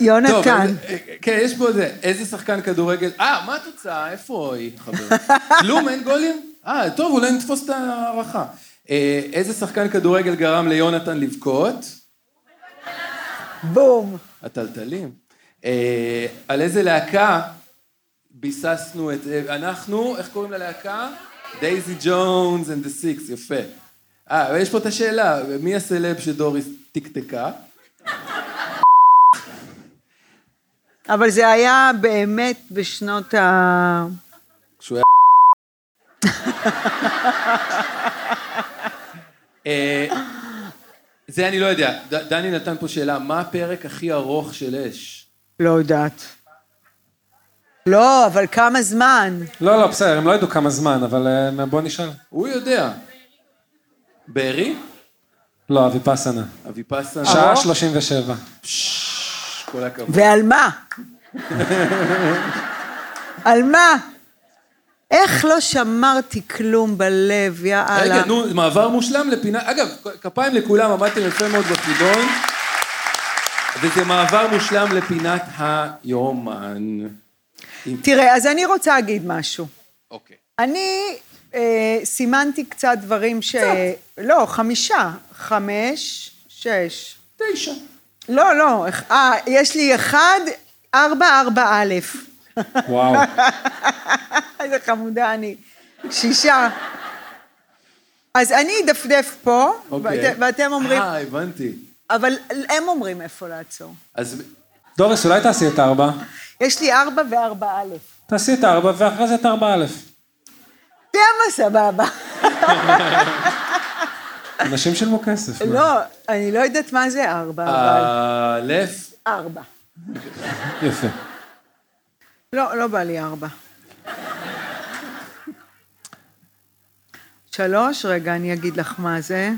יונתן. אה, כן, יש פה זה, איזה שחקן כדורגל, אה, מה התוצאה? איפה היא, חבר? <laughs> כלום, אין גולים? אה, טוב, אולי נתפוס את ההערכה. אה, איזה שחקן כדורגל גרם ליונתן לבכות? בום. הטלטלים. אה, על איזה להקה ביססנו את... אנחנו, איך קוראים ללהקה? דייזי ג'ונס and the six, יפה. אה, ויש פה את השאלה, מי הסלב שדוריס טקטקה? אבל זה היה באמת בשנות ה... כשהוא היה... אה, זה אני לא יודע. ד- דני נתן פה שאלה, מה הפרק הכי ארוך של אש? לא יודעת. לא, אבל כמה זמן? לא, לא, בסדר, הם לא ידעו כמה זמן, אבל אה, בוא נשאל. הוא יודע. בארי? לא, אביפסנה. אביפסנה? שעה 37. כל הכבוד. ועל מה? על מה? איך לא שמרתי כלום בלב, יא אללה. רגע, נו, מעבר מושלם לפינה... אגב, כפיים לכולם, עמדתם יפה מאוד בחידון. וזה מעבר מושלם לפינת היומן. תראה, אז אני רוצה להגיד משהו. אוקיי. אני אה, סימנתי קצת דברים ש... לא, חמישה. חמש, שש. תשע. לא, לא. אה, יש לי אחד, ארבע, ארבע א'. וואו. <laughs> איזה חמודה אני. שישה. אז אני אדפדף פה, אוקיי. ואת, ואתם אומרים, אה, הבנתי. אבל הם אומרים איפה לעצור. אז דוריס, אולי תעשי את ארבע? יש לי ארבע וארבע א'. תעשי את ארבע, ואחרי זה את ארבע א'. תראה מה סבבה. <laughs> אנשים שילמו כסף. לא, אני לא יודעת מה זה ארבע, אבל... א', ארבע. יפה. לא, לא בא לי ארבע. שלוש, רגע, אני אגיד לך מה זה.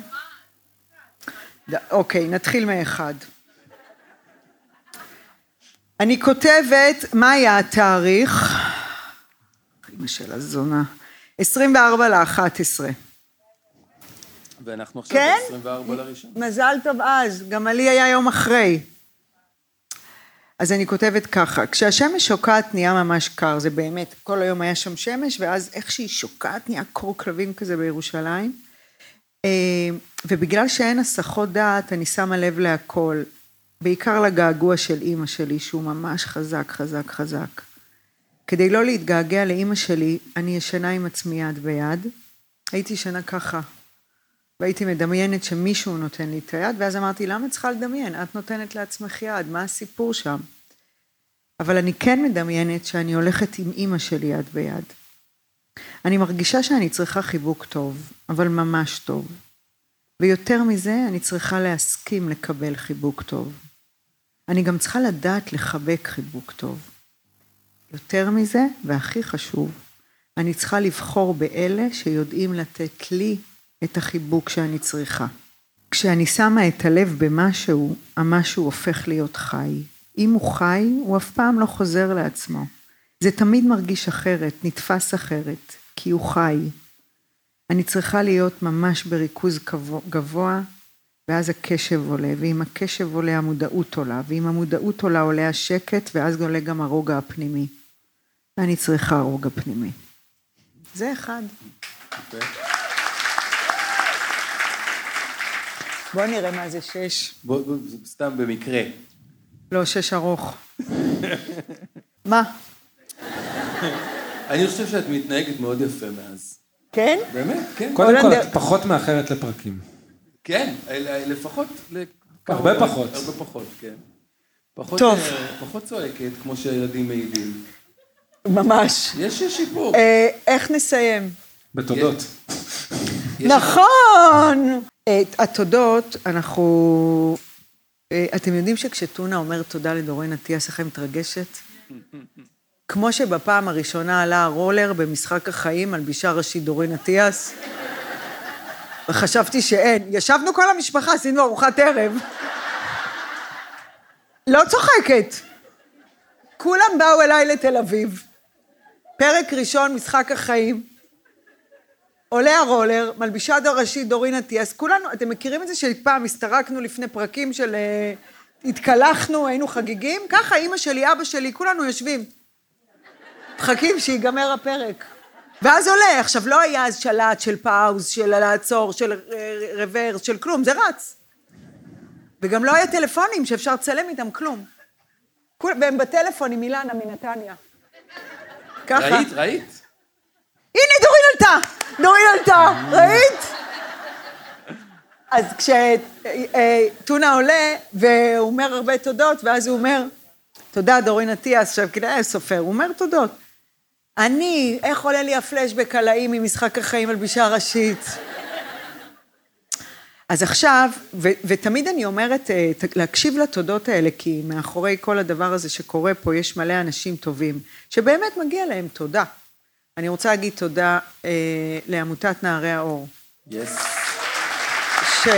אוקיי, נתחיל מאחד. אני כותבת, מה היה התאריך? אמא של הזונה. 24 ל-11. ואנחנו עכשיו כן? ב-24 לראשון. מזל טוב אז, גם עלי היה יום אחרי. אז אני כותבת ככה, כשהשמש שוקעת נהיה ממש קר, זה באמת, כל היום היה שם שמש, ואז איך שהיא שוקעת נהיה קור כלבים כזה בירושלים. אה, ובגלל שאין הסחות דעת, אני שמה לב להכל, בעיקר לגעגוע של אימא שלי, שהוא ממש חזק, חזק, חזק. כדי לא להתגעגע לאימא שלי, אני ישנה עם עצמי יד ביד. הייתי ישנה ככה, והייתי מדמיינת שמישהו נותן לי את היד, ואז אמרתי, למה צריכה לדמיין? את נותנת לעצמך יד, מה הסיפור שם? אבל אני כן מדמיינת שאני הולכת עם אימא שלי יד ביד. אני מרגישה שאני צריכה חיבוק טוב, אבל ממש טוב. ויותר מזה, אני צריכה להסכים לקבל חיבוק טוב. אני גם צריכה לדעת לחבק חיבוק טוב. יותר מזה, והכי חשוב, אני צריכה לבחור באלה שיודעים לתת לי את החיבוק שאני צריכה. כשאני שמה את הלב במשהו, המשהו הופך להיות חי. אם הוא חי, הוא אף פעם לא חוזר לעצמו. זה תמיד מרגיש אחרת, נתפס אחרת, כי הוא חי. אני צריכה להיות ממש בריכוז גבוה- ואז הקשב עולה, ועם הקשב עולה המודעות עולה, ועם המודעות עולה עולה השקט, ואז עולה גם הרוגע הפנימי. ואני צריכה רוגע פנימי. זה אחד. בוא נראה מה זה שש. בוא, בוא, זה סתם במקרה. לא, שש ארוך. מה? אני חושב שאת מתנהגת מאוד יפה מאז. כן? באמת, כן. קודם כל, את פחות מאחרת לפרקים. כן, לפחות... הרבה פחות. הרבה פחות, כן. פחות, טוב. אה, פחות צועקת, כמו שהילדים מעידים. ממש. יש שיפור. אה, איך נסיים? בתודות. נכון! אה, התודות, אנחנו... אה, אתם יודעים שכשטונה אומר תודה לדורין אטיאס, איך היא מתרגשת? כמו שבפעם הראשונה עלה הרולר במשחק החיים, מלבישה ראשית דורין אטיאס, וחשבתי שאין. ישבנו כל המשפחה, עשינו ארוחת ערב. לא צוחקת. כולם באו אליי לתל אביב. פרק ראשון, משחק החיים. עולה הרולר, מלבישה דור ראשית דורין אטיאס, כולנו, אתם מכירים את זה שפעם הסתרקנו לפני פרקים של... אה, התקלחנו, היינו חגיגים? ככה, אימא שלי, אבא שלי, כולנו יושבים. מחכים שיגמר הפרק. ואז עולה, עכשיו לא היה אז שלט של פאוז, של לעצור, של אה, רוורס, של כלום, זה רץ. וגם לא היה טלפונים שאפשר לצלם איתם כלום. והם בטלפון עם אילנה מנתניה. ככה. ראית? ראית? הנה, דורין עלתה! דורין עלתה, ראית? אז כשטונה עולה, והוא אומר הרבה תודות, ואז הוא אומר, תודה, דורין אטיאס, עכשיו כדאי סופר, הוא אומר תודות. אני, איך עולה לי הפלשבק על האי ממשחק החיים על בישה ראשית? אז עכשיו, ו- ותמיד אני אומרת, אה, להקשיב לתודות האלה, כי מאחורי כל הדבר הזה שקורה פה, יש מלא אנשים טובים, שבאמת מגיע להם תודה. אני רוצה להגיד תודה אה, לעמותת נערי האור, יס. ש...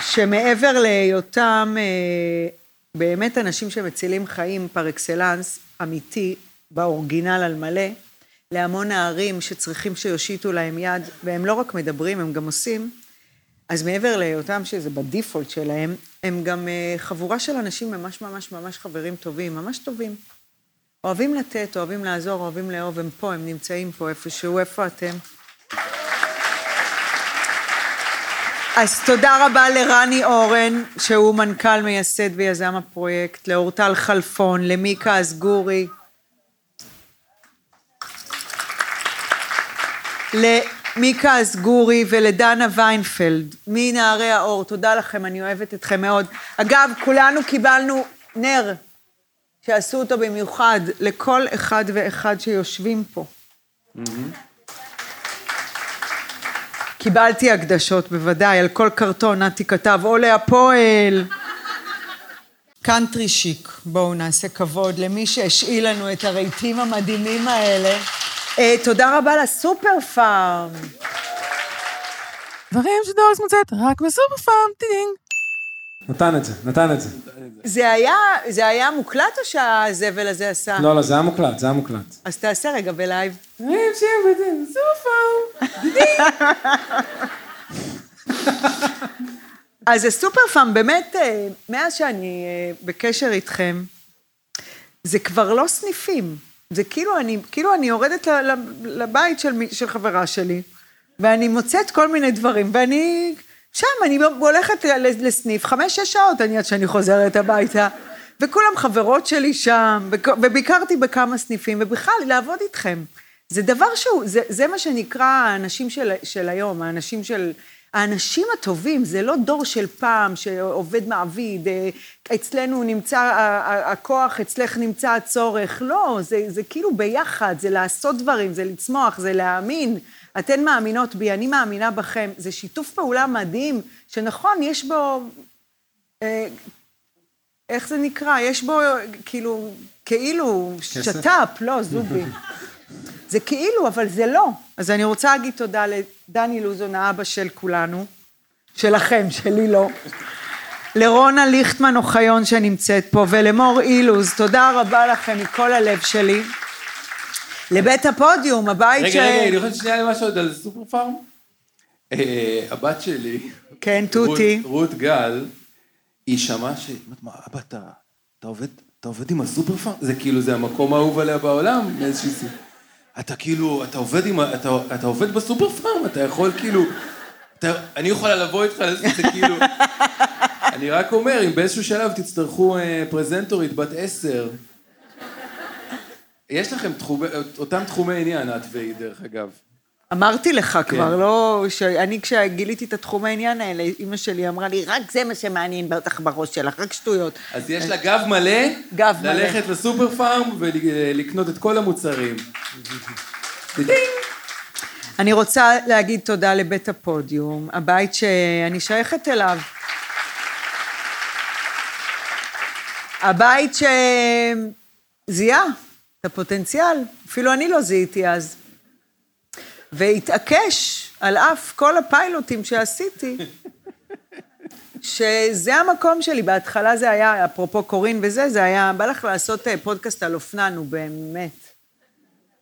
שמעבר להיותם אה, באמת אנשים שמצילים חיים פר אקסלנס, אמיתי, באורגינל על מלא, להמון נערים שצריכים שיושיטו להם יד, והם לא רק מדברים, הם גם עושים, אז מעבר להיותם שזה בדיפולט שלהם, הם גם אה, חבורה של אנשים ממש ממש ממש חברים טובים, ממש טובים. אוהבים לתת, אוהבים לעזור, אוהבים לאהוב, הם פה, הם נמצאים פה איפשהו, איפה אתם? אז תודה רבה לרני אורן, שהוא מנכ"ל, מייסד ויזם הפרויקט, לאורטל חלפון, למיקה אסגורי, למיקה אסגורי ולדנה ויינפלד, מנערי האור, תודה לכם, אני אוהבת אתכם מאוד. אגב, כולנו קיבלנו נר, שעשו אותו במיוחד לכל אחד ואחד שיושבים פה. קיבלתי הקדשות, בוודאי, על כל קרטון נתי כתב, או להפועל. קאנטרי שיק, בואו נעשה כבוד למי שהשאיל לנו את הרהיטים המדהימים האלה. אה, תודה רבה לסופר פארם. דברים שדורין מוצאת רק בסופר פארם, ting. נתן את זה, נתן את זה. זה היה, זה היה מוקלט או שהזבל הזה עשה? לא, לא, זה היה מוקלט, זה היה מוקלט. אז תעשה רגע בלייב. אז הסופר פארם, באמת, אה, מאז שאני אה, בקשר איתכם, זה כבר לא סניפים. זה כאילו אני, כאילו אני יורדת לבית של, של חברה שלי, ואני מוצאת כל מיני דברים, ואני שם, אני הולכת לסניף, חמש-שש שעות אני עד שאני חוזרת הביתה, וכולם חברות שלי שם, וביקרתי בכמה סניפים, ובכלל, לעבוד איתכם. זה דבר שהוא, זה, זה מה שנקרא האנשים של, של היום, האנשים של... האנשים הטובים, זה לא דור של פעם שעובד מעביד, אה, אצלנו נמצא הכוח, אצלך נמצא הצורך. לא, זה, זה כאילו ביחד, זה לעשות דברים, זה לצמוח, זה להאמין. אתן מאמינות בי, אני מאמינה בכם. זה שיתוף פעולה מדהים, שנכון, יש בו... אה, איך זה נקרא? יש בו כאילו, כאילו? שת"פ, לא, זובי. זה כאילו, אבל זה לא. אז אני רוצה להגיד תודה לדני לוזון, האבא של כולנו, שלכם, שלי לא. לרונה ליכטמן אוחיון שנמצאת פה, ולמור אילוז, תודה רבה לכם מכל הלב שלי. לבית הפודיום, הבית ש... רגע, רגע, אני חושב שנייה משהו עוד על סופר פארם. אה, הבת שלי, כן, תותי. רות- רות גל, היא שמעה ש... מה, אבא, אתה אתה עובד אתה עובד עם הסופר פארם? זה כאילו, זה המקום האהוב עליה בעולם, מאיזושהי סיבה. אתה כאילו, אתה עובד עם, ה- אתה, אתה עובד בסופר פארם, אתה יכול כאילו, אתה, אני יכולה לבוא איתך לזה, זה כאילו, <laughs> אני רק אומר, אם באיזשהו שלב תצטרכו אה, פרזנטורית בת עשר, יש לכם תחומי, אותם תחומי עניין, את והיא, דרך אגב. אמרתי לך כן. כבר, לא... שאני, כשגיליתי את התחומי העניין האלה, אימא שלי אמרה לי, רק זה מה שמעניין בטח בראש שלך, רק שטויות. אז יש לה גב מלא, גב מלא. ללכת לסופר פארם ולקנות את כל המוצרים. <laughs> אני רוצה להגיד תודה לבית הפודיום, הבית שאני שייכת אליו. הבית שזיהה את הפוטנציאל, אפילו אני לא זיהיתי אז. והתעקש על אף כל הפיילוטים שעשיתי, שזה המקום שלי. בהתחלה זה היה, אפרופו קורין וזה, זה היה, בא לך לעשות אה, פודקאסט על אופנה, נו באמת.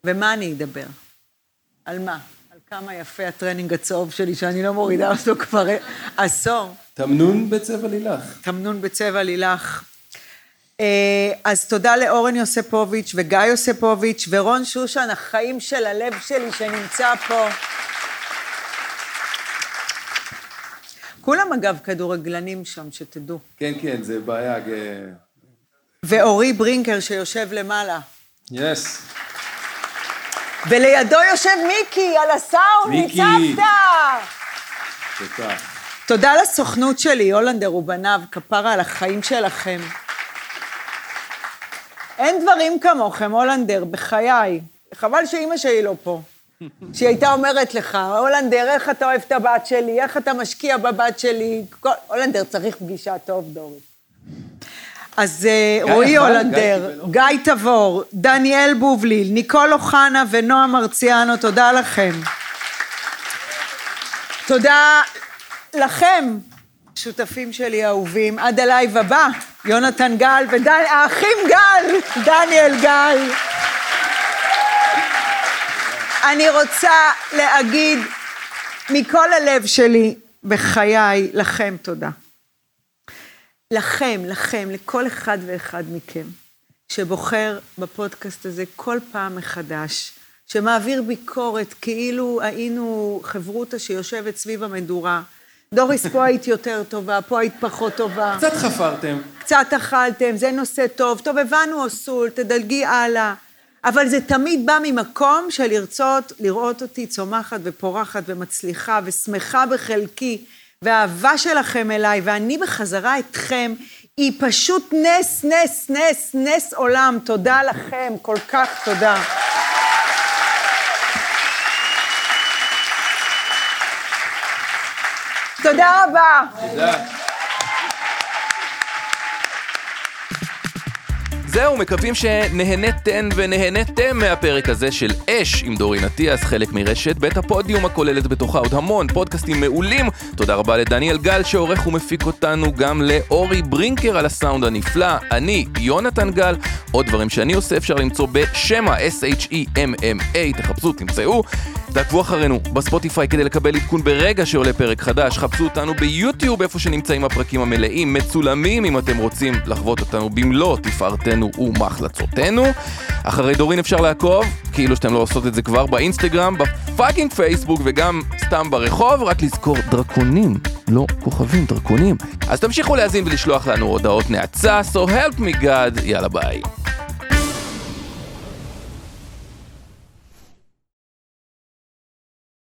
ומה אני אדבר? על מה? על כמה יפה הטרנינג הצהוב שלי, שאני לא מורידה אותו כבר עשור. תמנון בצבע לילך. תמנון בצבע לילך. אה, אז תודה לאורן יוספוביץ' וגיא יוספוביץ' ורון שושן, החיים של הלב שלי שנמצא פה. כולם אגב כדורגלנים שם, שתדעו. כן, כן, זה בעיה. ג- ואורי ברינקר שיושב למעלה. יס. ולידו יושב מיקי על הסאונד. ניצבת! תודה. תודה לסוכנות שלי, הולנדר ובניו, כפרה על החיים שלכם. אין דברים כמוכם, הולנדר, בחיי. חבל שאימא שלי לא פה. שהיא הייתה אומרת לך, הולנדר, איך אתה אוהב את הבת שלי, איך אתה משקיע בבת שלי. כל... הולנדר, צריך פגישה טוב, דורי. אז אה, רועי? הולנדר, גיא גיא תבור, דניאל בובליל, ניקול אוחנה ונועה מרציאנו, תודה לכם. תודה לכם, שותפים שלי האהובים. עד הלייב הבא, יונתן גל והאחים גל, דניאל גל. אני רוצה להגיד מכל הלב שלי, בחיי, לכם תודה. לכם, לכם, לכל אחד ואחד מכם, שבוחר בפודקאסט הזה כל פעם מחדש, שמעביר ביקורת כאילו היינו חברותא שיושבת סביב המדורה. דוריס, פה היית יותר טובה, פה היית פחות טובה. קצת חפרתם. קצת אכלתם, זה נושא טוב, טוב, הבנו אוסול, תדלגי הלאה. אבל זה תמיד בא ממקום של לרצות לראות אותי צומחת ופורחת ומצליחה ושמחה בחלקי, והאהבה שלכם אליי, ואני בחזרה אתכם, היא פשוט נס, נס, נס, נס עולם. תודה לכם, כל כך תודה. תודה רבה. זהו, מקווים שנהנתן ונהנתם מהפרק הזה של אש עם דורין אטיאס, חלק מרשת בית הפודיום הכוללת בתוכה עוד המון פודקאסטים מעולים. תודה רבה לדניאל גל שעורך ומפיק אותנו, גם לאורי ברינקר על הסאונד הנפלא. אני, יונתן גל, עוד דברים שאני עושה אפשר למצוא בשמה, S-H-E-M-M-A, תחפשו, תמצאו. תעקבו אחרינו בספוטיפיי כדי לקבל עדכון ברגע שעולה פרק חדש. חפשו אותנו ביוטיוב, איפה שנמצאים הפרקים המלאים, מצולמים אם אתם רוצים לחוות אותנו במלוא תפארתנו ומחלצותינו. אחרי דורין אפשר לעקוב, כאילו שאתם לא עושות את זה כבר, באינסטגרם, ב fucking פייסבוק וגם סתם ברחוב, רק לזכור דרקונים, לא כוכבים, דרקונים. אז תמשיכו להאזין ולשלוח לנו הודעות נאצה, so help me God, יאללה ביי.